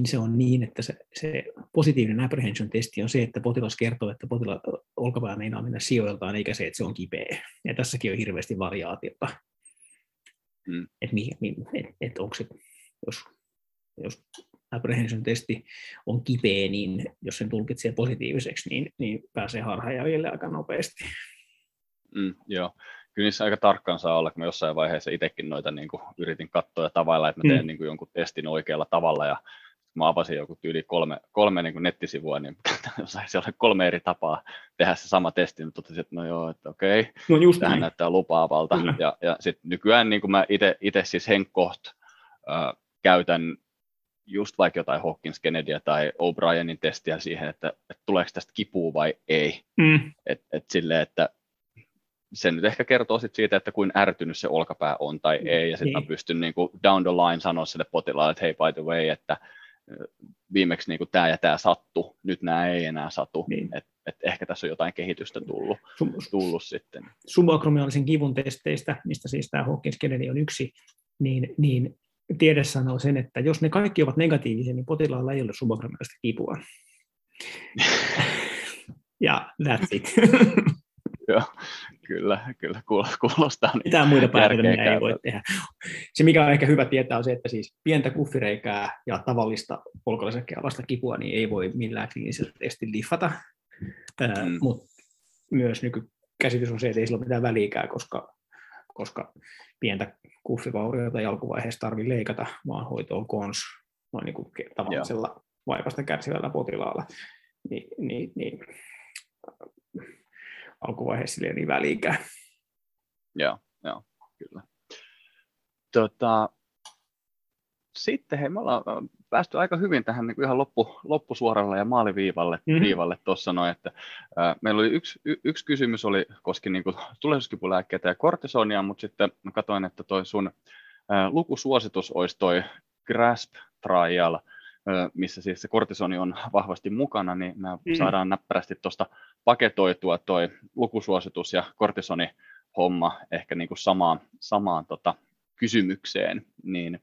se on niin, että se, se positiivinen apprehension-testi on se, että potilas kertoo, että potilas olkapää meinaa mennä sijoiltaan, eikä se, että se on kipeä. Ja tässäkin on hirveästi variaatiota. Mm. Että et, et onko se, jos, jos apprehension-testi on kipeä, niin jos sen tulkitsee positiiviseksi, niin, niin pääsee harhaajille aika nopeasti. Mm, joo, kyllä niissä aika tarkkaan saa olla, kun mä jossain vaiheessa itsekin noita niin kuin, yritin katsoa tavalla, että mä teen mm. niin kuin, jonkun testin oikealla tavalla ja mä avasin joku tyyli kolme, kolme niin kuin nettisivua, niin *laughs* saisi olla kolme eri tapaa tehdä se sama testi, niin totesin, että no joo, että okei, no just tähän näin. näyttää lupaavalta. Kyllä. Ja, ja sitten nykyään niin kuin mä itse siis henkkoht äh, käytän just vaikka jotain Hawkins Kennedyä tai O'Brienin testiä siihen, että, että tuleeko tästä kipua vai ei. Mm. Et, et sille, että se nyt ehkä kertoo sit siitä, että kuin ärtynyt se olkapää on tai ei, ja sitten mä niin. pystyn niin kuin down the line sanoa sille potilaalle, että hei by the way, että viimeksi niin tämä ja tämä sattu, nyt nämä ei enää satu, niin. että et ehkä tässä on jotain kehitystä tullut, Sum, tullut sitten. Subakromiaalisen kivun testeistä, mistä siis tämä Hawkins Kennedy on yksi, niin, niin tiede sanoo sen, että jos ne kaikki ovat negatiivisia, niin potilaalla ei ole subakromiaalista kipua. *laughs* ja that's it. Joo, kyllä, kyllä kuulostaa. Niin Mitään muita päätelmiä ei voi tehdä. Se, mikä on ehkä hyvä tietää, on se, että siis pientä kuffireikää ja tavallista polkolisäkkeä vasta kipua, niin ei voi millään kliinisellä testillä liffata. Mm. Mutta myös nykykäsitys on se, että ei sillä ole mitään väliikää, koska, koska pientä kuffivauriota ei alkuvaiheessa tarvitse leikata, vaan hoito on kons noin niin kuin tavallisella vaivasta kärsivällä potilaalla. Ni, niin, niin alkuvaiheessa sille niin väliikään. Joo, joo, kyllä. Tota, sitten hei, me ollaan päästy aika hyvin tähän niin kuin ihan loppu, loppusuoralle ja maaliviivalle mm-hmm. viivalle tuossa noin, että ää, meillä oli yksi, y, yksi kysymys oli koski niin kuin tulehduskypulääkkeitä ja kortisonia, mutta sitten mä katsoin, että toi sun ää, lukusuositus olisi toi GRASP trial, missä siis se kortisoni on vahvasti mukana, niin me mm. saadaan näppärästi tuosta paketoitua toi lukusuositus ja kortisoni homma ehkä niin kuin samaan, samaan tota kysymykseen, niin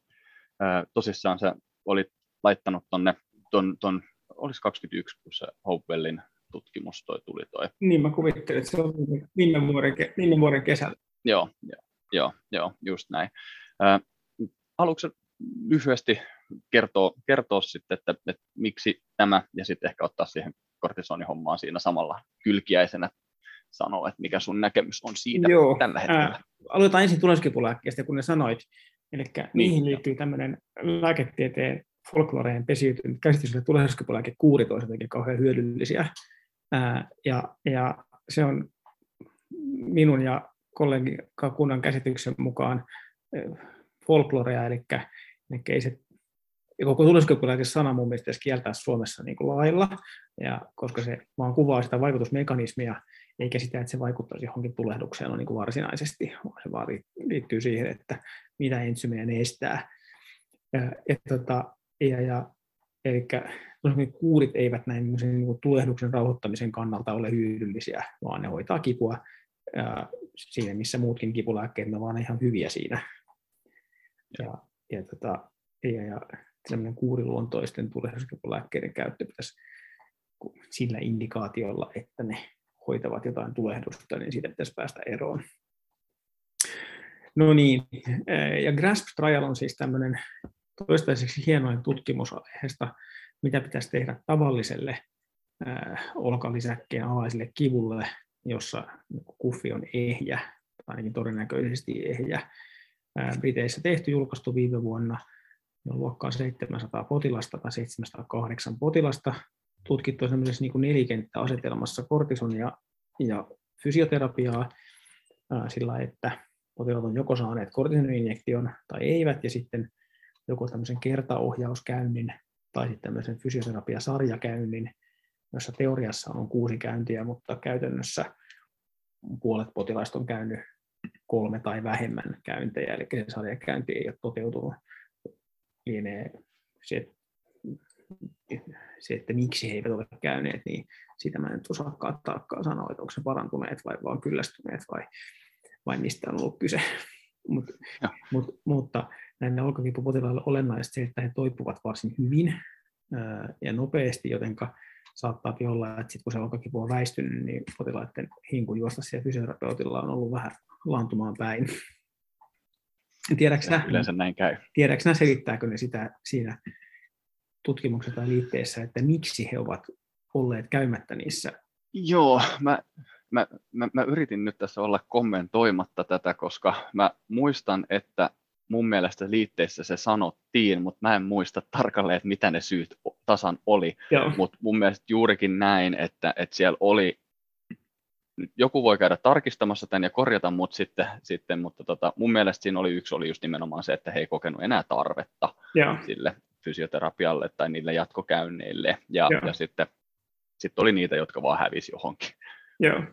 ää, tosissaan se oli laittanut tonne ton, ton olisi 21, kun se Hopewellin tutkimus toi tuli toi. Niin mä kuvittelin, että se on viime vuoden, viime vuoden kesällä. Joo, joo, joo, joo just näin. Äh, haluatko lyhyesti kertoa, kertoa sitten, että, että miksi tämä, ja sitten ehkä ottaa siihen kortisonihommaan siinä samalla kylkiäisenä sanoa, että mikä sun näkemys on siitä Joo, tällä hetkellä. Ää, aloitetaan ensin tuleskipulääkkeestä, kun ne sanoit. Eli niin, niihin liittyy tämmöinen lääketieteen folkloreen pesiytynyt käsitys, että tuleskipulääkekuurit olisivat jotenkin kauhean hyödyllisiä. Ää, ja, ja se on minun ja kollegikunnan käsityksen mukaan folklorea, eli, eli ei se ja koko sana mun mielestä kieltää Suomessa niin kuin lailla, ja koska se vaan kuvaa sitä vaikutusmekanismia, eikä sitä, että se vaikuttaisi johonkin tulehdukseen niin kuin varsinaisesti, se vaan liittyy siihen, että mitä entsymeja ne estää. Ja, ja, tota, ja, ja, eli kuurit eivät näin niin kuin tulehduksen rauhoittamisen kannalta ole hyödyllisiä, vaan ne hoitaa kipua siinä, missä muutkin kipulääkkeet, ne vaan ihan hyviä siinä. Ja, ja, tota, ja, ja tämmöinen kuuriluontoisten tulehduskipulääkkeiden käyttö pitäisi sillä indikaatiolla, että ne hoitavat jotain tulehdusta, niin siitä pitäisi päästä eroon. No niin, ja GRASP Trial on siis tämmöinen toistaiseksi hienoin tutkimus aiheesta, mitä pitäisi tehdä tavalliselle olkalisäkkeen alaiselle kivulle, jossa kuffi on ehjä, tai ainakin todennäköisesti ehjä. Briteissä tehty, julkaistu viime vuonna – on luokkaa 700 potilasta tai 708 potilasta. Tutkittu sellaisessa niin nelikenttäasetelmassa kortisonia ja fysioterapiaa sillä, että potilaat on joko saaneet kortisoniinjektion tai eivät, ja sitten joko tämmöisen kertaohjauskäynnin tai sitten tämmöisen fysioterapiasarjakäynnin, jossa teoriassa on kuusi käyntiä, mutta käytännössä puolet potilaista on käynyt kolme tai vähemmän käyntejä, eli se sarjakäynti ei ole toteutunut lienee se, se, että miksi he eivät ole käyneet, niin sitä mä en osaakaan taakkaa sanoa, että onko se parantuneet vai vaan kyllästyneet vai, vai mistä on ollut kyse. *laughs* Mut, mut, mutta näille olkakipupotilaille olennaista se, että he toipuvat varsin hyvin ää, ja nopeasti, jotenka saattaa olla, että sit kun se olkakipu on väistynyt, niin potilaiden hinku juosta siellä fysioterapeutilla on ollut vähän laantumaan päin. *laughs* Tiedätkö Yleensä näin käy. Tiedätkö selittääkö ne sitä siinä tutkimuksessa tai liitteessä, että miksi he ovat olleet käymättä niissä? Joo, mä, mä, mä, mä yritin nyt tässä olla kommentoimatta tätä, koska mä muistan, että mun mielestä liitteessä se sanottiin, mutta mä en muista tarkalleen, että mitä ne syyt tasan oli. Mutta mun mielestä juurikin näin, että, että siellä oli joku voi käydä tarkistamassa tämän ja korjata mut sitten, sitten mutta tota, mun mielestä siinä oli yksi oli just nimenomaan se, että he ei kokenut enää tarvetta Joo. sille fysioterapialle tai niille jatkokäynneille. Ja, ja sitten sit oli niitä, jotka vaan hävisi johonkin. Joo.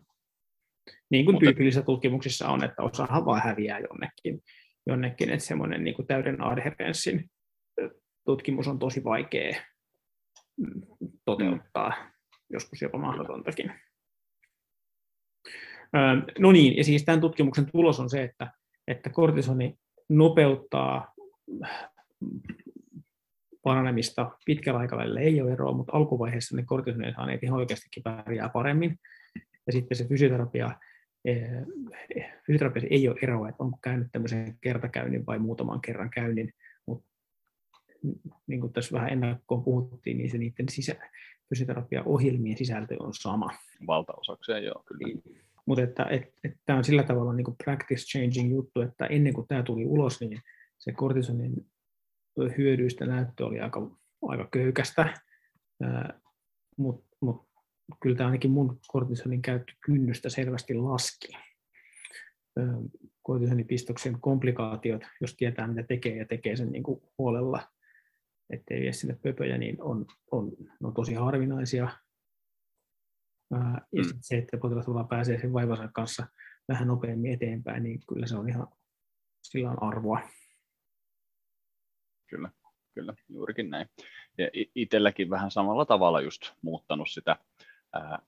Niin kuin mutta, tyypillisissä tutkimuksissa on, että osahan vaan häviää jonnekin, jonnekin että semmoinen niin kuin täyden adherenssin tutkimus on tosi vaikea mm, toteuttaa, mm. joskus jopa mahdotontakin. No niin, ja siis tämän tutkimuksen tulos on se, että, että kortisoni nopeuttaa paranemista pitkällä aikavälillä ei ole eroa, mutta alkuvaiheessa ne kortisonin saaneet ihan oikeastikin pärjää paremmin. Ja sitten se fysioterapia, fysioterapia ei ole eroa, että onko käynyt tämmöisen kertakäynnin vai muutaman kerran käynnin, mutta niin kuin tässä vähän ennakkoon puhuttiin, niin se niiden sisä, fysioterapiaohjelmien sisältö on sama. Valtaosakseen, joo, kyllä. Niin. Mutta että, että, että tämä on sillä tavalla niin kuin practice changing juttu, että ennen kuin tämä tuli ulos, niin se kortisonin hyödyistä näyttö oli aika, aika köykästä, mutta mut, kyllä tämä ainakin mun kortisonin käyttökynnystä selvästi laski. Kortisonipistoksen komplikaatiot, jos tietää mitä tekee ja tekee sen niin kuin huolella, ettei vie sinne pöpöjä, niin on, on, on tosi harvinaisia ja mm. se, että potilas vaan pääsee sen vaivansa kanssa vähän nopeammin eteenpäin, niin kyllä se on ihan, sillä on arvoa. Kyllä, kyllä, juurikin näin. Ja itselläkin vähän samalla tavalla just muuttanut sitä ää,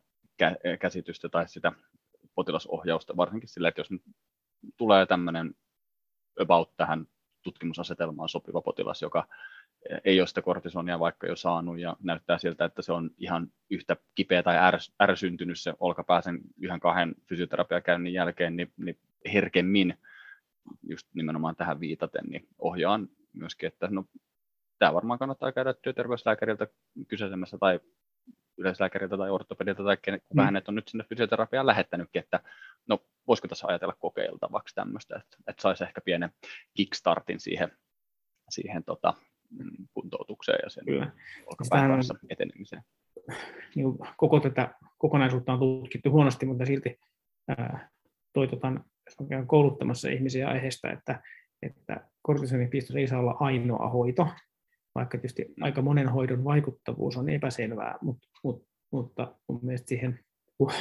käsitystä tai sitä potilasohjausta, varsinkin sillä, että jos nyt tulee tämmöinen about tähän tutkimusasetelmaan sopiva potilas, joka ei ole sitä kortisonia vaikka jo saanut ja näyttää siltä, että se on ihan yhtä kipeä tai ärs, ärsyntynyt se olkapääsen yhden kahden fysioterapiakäynnin jälkeen, niin, niin herkemmin just nimenomaan tähän viitaten, niin ohjaan myöskin, että no, tämä varmaan kannattaa käydä työterveyslääkäriltä kyseisemässä tai yleislääkäriltä tai ortopedilta tai kuka mm. hänet on nyt sinne fysioterapiaan lähettänytkin, että no voisiko tässä ajatella kokeiltavaksi tämmöistä, että, että saisi ehkä pienen kickstartin siihen, siihen tota, kuntoutukseen ja sen olkapään kanssa etenemiseen. Niin koko tätä kokonaisuutta on tutkittu huonosti, mutta silti ää, toitotan kouluttamassa ihmisiä aiheesta, että, että kortisonipistos ei saa olla ainoa hoito, vaikka tietysti aika monen hoidon vaikuttavuus on epäselvää, mutta, mutta, mutta mun mielestä siihen *laughs* uh,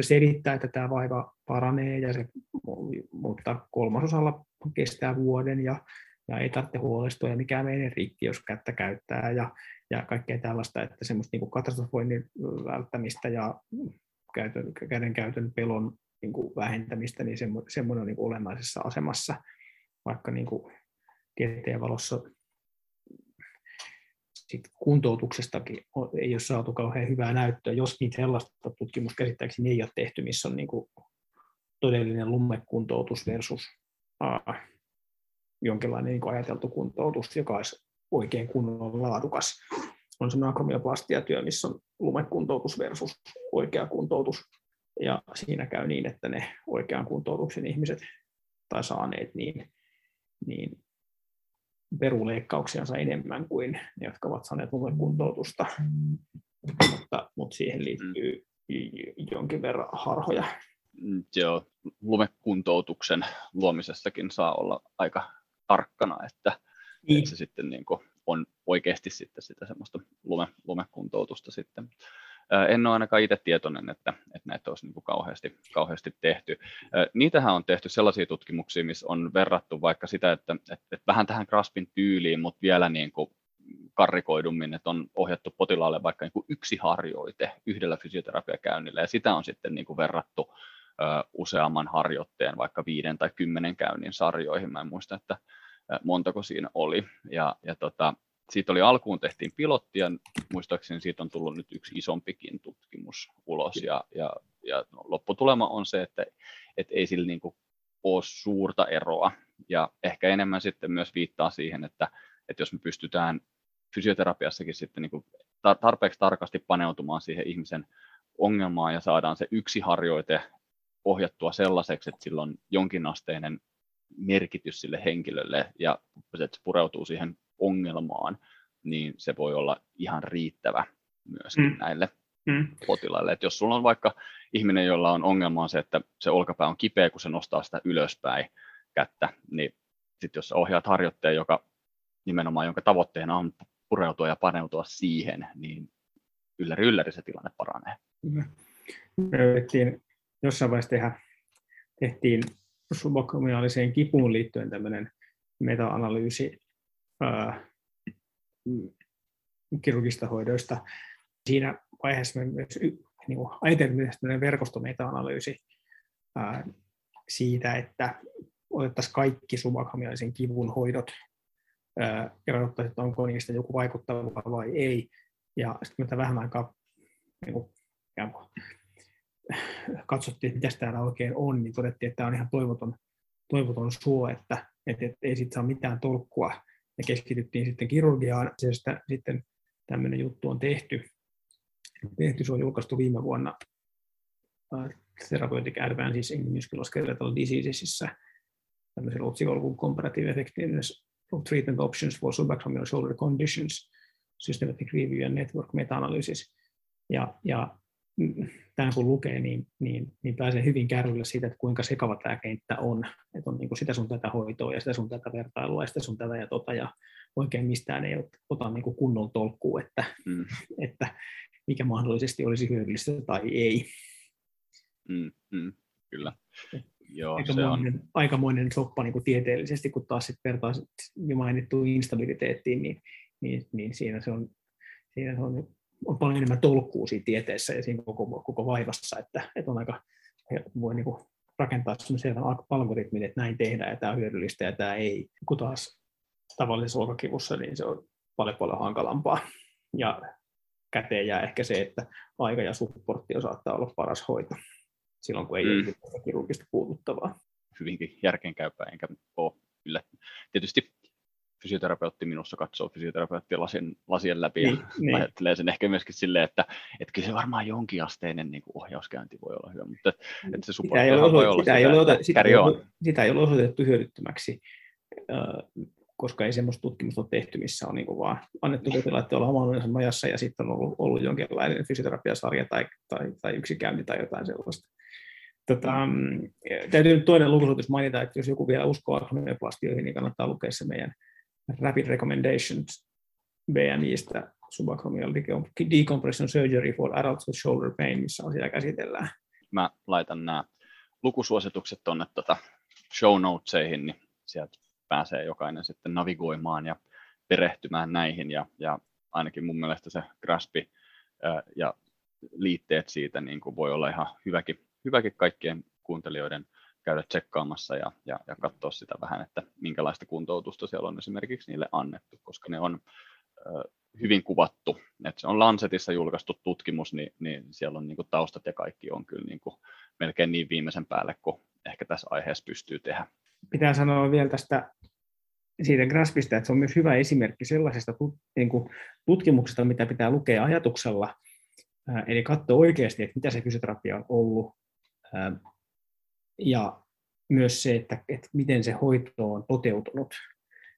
selittää, että tämä vaiva paranee, ja se, mutta kolmasosalla kestää vuoden ja, ja ei tarvitse huolestua ja mikään menee rikki, jos kättä käyttää ja, ja kaikkea tällaista, että semmoista niin katastrofoinnin välttämistä ja käytön, käden käytön pelon niin kuin vähentämistä, niin semmoinen on niin kuin olennaisessa asemassa, vaikka niin kuin tieteen valossa sit kuntoutuksestakin ei ole saatu kauhean hyvää näyttöä, jos niitä sellaista tutkimuskäsittääkseni ei ole tehty, missä on niin kuin todellinen lumekuntoutus versus jonkinlainen niin ajateltu kuntoutus, joka olisi oikein kunnon laadukas. On semmoinen akromioplastiatyö, missä on lumekuntoutus versus oikea kuntoutus. Ja siinä käy niin, että ne oikean kuntoutuksen ihmiset tai saaneet, niin, niin peruleikkauksiansa enemmän kuin ne, jotka ovat saaneet kuntoutusta, mutta, mutta siihen liittyy jonkin verran harhoja. Mm, joo, lumekuntoutuksen luomisessakin saa olla aika tarkkana, että, niin. se sitten niin kuin on oikeasti sitten sitä semmoista lume, lumekuntoutusta sitten en ole ainakaan itse tietoinen, että, että näitä olisi niin kuin kauheasti, kauheasti tehty. Niitähän on tehty sellaisia tutkimuksia, missä on verrattu vaikka sitä, että, että, että vähän tähän Graspin tyyliin, mutta vielä niin kuin karrikoidummin, että on ohjattu potilaalle vaikka niin kuin yksi harjoite yhdellä fysioterapiakäynnillä, ja sitä on sitten niin kuin verrattu useamman harjoitteen, vaikka viiden tai kymmenen käynnin sarjoihin. Mä en muista, että montako siinä oli. Ja, ja tota, siitä oli alkuun tehtiin pilotti ja muistaakseni siitä on tullut nyt yksi isompikin tutkimus ulos ja, ja, ja lopputulema on se, että, että ei sillä niin kuin ole suurta eroa ja ehkä enemmän sitten myös viittaa siihen, että, että jos me pystytään fysioterapiassakin sitten niin tarpeeksi tarkasti paneutumaan siihen ihmisen ongelmaan ja saadaan se yksi harjoite ohjattua sellaiseksi, että sillä on jonkinasteinen merkitys sille henkilölle ja se pureutuu siihen ongelmaan, niin se voi olla ihan riittävä myös mm. näille mm. potilaille. Et jos sulla on vaikka ihminen, jolla on ongelma se, että se olkapää on kipeä, kun se nostaa sitä ylöspäin kättä, niin sitten jos ohjaat harjoitteen, joka nimenomaan, jonka tavoitteena on pureutua ja paneutua siihen, niin ylläri ylläri se tilanne paranee. Me yritettiin jossain vaiheessa tehdä, tehtiin subakromiaaliseen kipuun liittyen tämmöinen meta-analyysi ää, kirurgista hoidoista. Siinä vaiheessa me myös niin ajattelin verkostometa-analyysi ää, siitä, että otettaisiin kaikki subakromiaalisen kivun hoidot ja katsottaisiin, että onko niistä joku vaikuttava vai ei. Ja sitten me vähän aikaa niin kuin, katsottiin, että mitä täällä oikein on, niin todettiin, että tämä on ihan toivoton, toivoton suo, että, että, että ei siitä saa mitään tolkkua. Ja keskityttiin sitten kirurgiaan. Sitä, sitten tämmöinen juttu on tehty. tehty. Se on julkaistu viime vuonna Therapeutic Advances in Musculoskeletal Diseasesissä tämmöisellä otsikolla kuin Comparative Effectiveness of Treatment Options for Subacromial Shoulder Conditions, Systematic Review and Network Meta-analysis. Ja, ja tämän kun lukee, niin, niin, niin pääsee hyvin kärrylle siitä, että kuinka sekava tämä kenttä on. Että on niin kuin sitä sun tätä hoitoa ja sitä sun tätä vertailua ja sitä sun tätä ja tota, ja oikein mistään ei ota niin kuin kunnon tolkkua, että, mm. että mikä mahdollisesti olisi hyödyllistä tai ei. Mm, mm, kyllä. Joo, aikamoinen, se on... aikamoinen soppa niin kuin tieteellisesti, kun taas sitten vertaa jo mainittuun instabiliteettiin, niin, niin, niin siinä se on, siinä se on on paljon enemmän tolkkuu siinä tieteessä ja siinä koko, koko vaivassa, että, että on aika, voi niin kuin rakentaa sellaisen algoritmin, että näin tehdään ja tämä on hyödyllistä ja tämä ei. Kun taas tavallisessa olkakivussa, niin se on paljon paljon hankalampaa. Ja käteen jää ehkä se, että aika ja supportti saattaa olla paras hoito silloin, kun ei mm. ole kirurgista puututtavaa. Hyvinkin järkeenkäypää, enkä ole kyllä. Tietysti fysioterapeutti minussa katsoo fysioterapeutti lasien, lasien läpi niin, ja *laughs* niin. ajattelee sen ehkä myöskin silleen, että, että kyllä se varmaan jonkinasteinen niin ohjauskäynti voi olla hyvä, mutta että se sitä ei ole, voi olla sitä, ei ole, sitä, ei ole, sitä ei ole osoitettu hyödyttömäksi, koska ei sellaista tutkimusta ole tehty, missä on niin vaan annettu potilaiden olla oman majassa ja sitten on ollut, ollut jonkinlainen fysioterapiasarja tai, tai, tai yksi käynti tai jotain sellaista. Tota, mm, täytyy nyt toinen lukusuutus mainita, että jos joku vielä uskoo homeoplastioihin, niin kannattaa lukea se meidän Rapid Recommendations BMIstä subacromial decompression surgery for adults with shoulder pain, missä siellä käsitellään. Mä laitan nämä lukusuositukset tuonne tuota show notesihin, niin sieltä pääsee jokainen sitten navigoimaan ja perehtymään näihin ja, ja ainakin mun mielestä se graspi ja liitteet siitä niin kuin voi olla ihan hyväkin, hyväkin kaikkien kuuntelijoiden käydä tsekkaamassa ja, ja, ja katsoa sitä vähän, että minkälaista kuntoutusta siellä on esimerkiksi niille annettu, koska ne on hyvin kuvattu. että se on Lancetissa julkaistu tutkimus, niin, niin siellä on niin kuin taustat ja kaikki on kyllä niin kuin melkein niin viimeisen päälle kuin ehkä tässä aiheessa pystyy tehdä. Pitää sanoa vielä tästä siitä Graspista, että se on myös hyvä esimerkki sellaisesta niin kuin tutkimuksesta, mitä pitää lukea ajatuksella, eli katsoa oikeasti, että mitä se fysioterapia on ollut, ja myös se, että, että miten se hoito on toteutunut.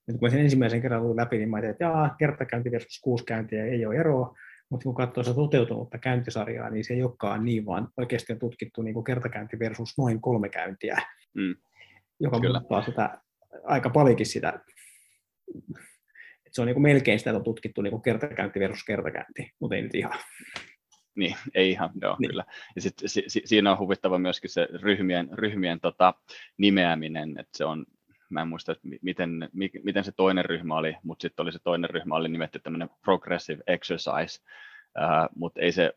Ja kun mä sen ensimmäisen kerran luin läpi, niin mä ajattelin, että jaa, kertakäynti versus kuusi käyntiä ei ole eroa, mutta kun katsoo sitä toteutunutta käyntisarjaa, niin se ei olekaan niin, vaan oikeasti on tutkittu niin kuin kertakäynti versus noin kolme käyntiä, mm. joka Kyllä. muuttaa sitä aika paljonkin sitä, se on niin kuin melkein sitä, että on tutkittu niin kuin kertakäynti versus kertakäynti, mutta ei nyt ihan. Niin, ei ihan, joo, niin. kyllä. Ja sit, si, si, siinä on huvittava myöskin se ryhmien, ryhmien tota, nimeäminen, että se on, mä en muista, että miten, miten se toinen ryhmä oli, mutta sitten oli se toinen ryhmä oli nimetty tämmöinen progressive exercise, uh, mutta ei se,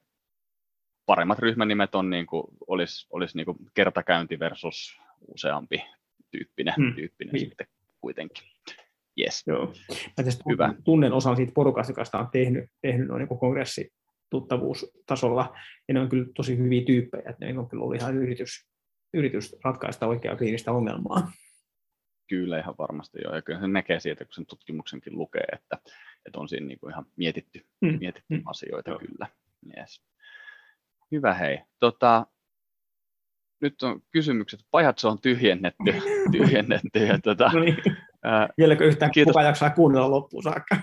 paremmat ryhmänimet on niin kuin, olisi, olisi niin kuin kertakäynti versus useampi tyyppinen, hmm. tyyppinen niin. sitten kuitenkin. Yes. Joo. Mä Hyvä. tunnen osan siitä porukasta, joka on tehnyt, tehnyt noin niin kongressi tuttavuustasolla, ja ne on kyllä tosi hyviä tyyppejä, että ne on kyllä ollut ihan yritys, yritys ratkaista oikeaa kliinistä ongelmaa. Kyllä ihan varmasti joo, ja kyllä se näkee siitä, kun sen tutkimuksenkin lukee, että, että on siinä niin kuin ihan mietitty, mm. mietitty mm. asioita joo. kyllä. Yes. Hyvä hei. Tota, nyt on kysymykset. Pajatso on tyhjennetty. *laughs* tyhjennetty ja tota, no niin. Vieläkö yhtään kiitos. kuka jaksaa kuunnella loppuun saakka?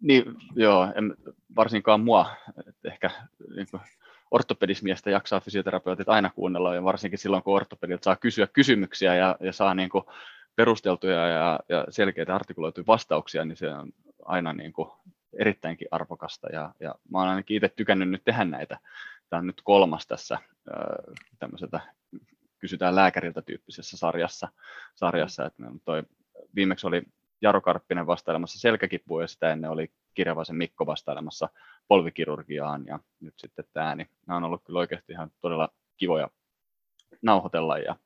niin, joo, en, varsinkaan mua, että ehkä niin kuin, ortopedismiestä jaksaa fysioterapeutit aina kuunnella, ja varsinkin silloin, kun ortopedilta saa kysyä kysymyksiä ja, ja saa niin kuin, perusteltuja ja, ja selkeitä artikuloituja vastauksia, niin se on aina niin kuin, erittäinkin arvokasta, ja, ja mä olen ainakin itse tykännyt nyt tehdä näitä. Tämä on nyt kolmas tässä tämmöiseltä kysytään lääkäriltä tyyppisessä sarjassa, sarjassa että toi, viimeksi oli Jaro Karppinen vastailemassa selkäkipuun ja sitä ennen oli Kirjavaisen Mikko vastailemassa polvikirurgiaan ja nyt sitten tämä, niin nämä on ollut kyllä oikeasti ihan todella kivoja nauhoitella ja,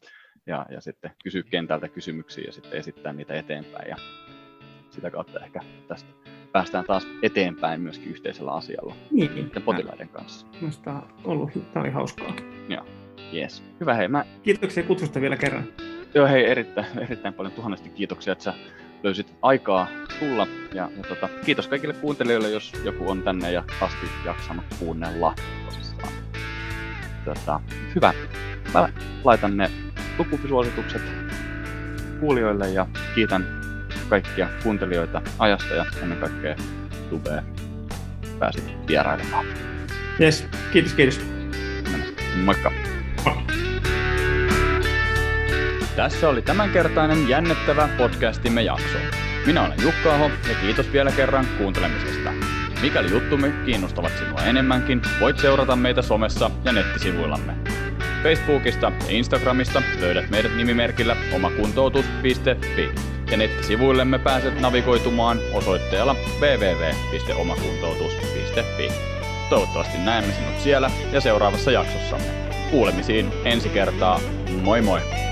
ja, ja sitten kysyä kentältä kysymyksiä ja sitten esittää niitä eteenpäin ja sitä kautta ehkä tästä päästään taas eteenpäin myöskin yhteisellä asialla niin. potilaiden kanssa. Minusta on ollut, tämä oli hauskaa. Joo, yes. Hyvä hei. Mä... Kiitoksia kutsusta vielä kerran. Joo hei, erittäin, erittäin paljon tuhannesti kiitoksia, että sä löysit aikaa tulla. Ja, ja tota, kiitos kaikille kuuntelijoille, jos joku on tänne ja asti jaksanut kuunnella tosissaan. Tota, hyvä. Mä laitan ne lukupisuositukset kuulijoille ja kiitän kaikkia kuuntelijoita ajasta ja ennen kaikkea Tubea pääsit vierailemaan. Yes, kiitos, kiitos. Moikka. Tässä oli tämänkertainen jännittävä podcastimme jakso. Minä olen Jukka Aho ja kiitos vielä kerran kuuntelemisesta. Mikäli juttumme kiinnostavat sinua enemmänkin, voit seurata meitä somessa ja nettisivuillamme. Facebookista ja Instagramista löydät meidät nimimerkillä omakuntoutus.fi ja nettisivuillemme pääset navigoitumaan osoitteella www.omakuntoutus.fi. Toivottavasti näemme sinut siellä ja seuraavassa jaksossamme. Kuulemisiin ensi kertaa. Moi moi!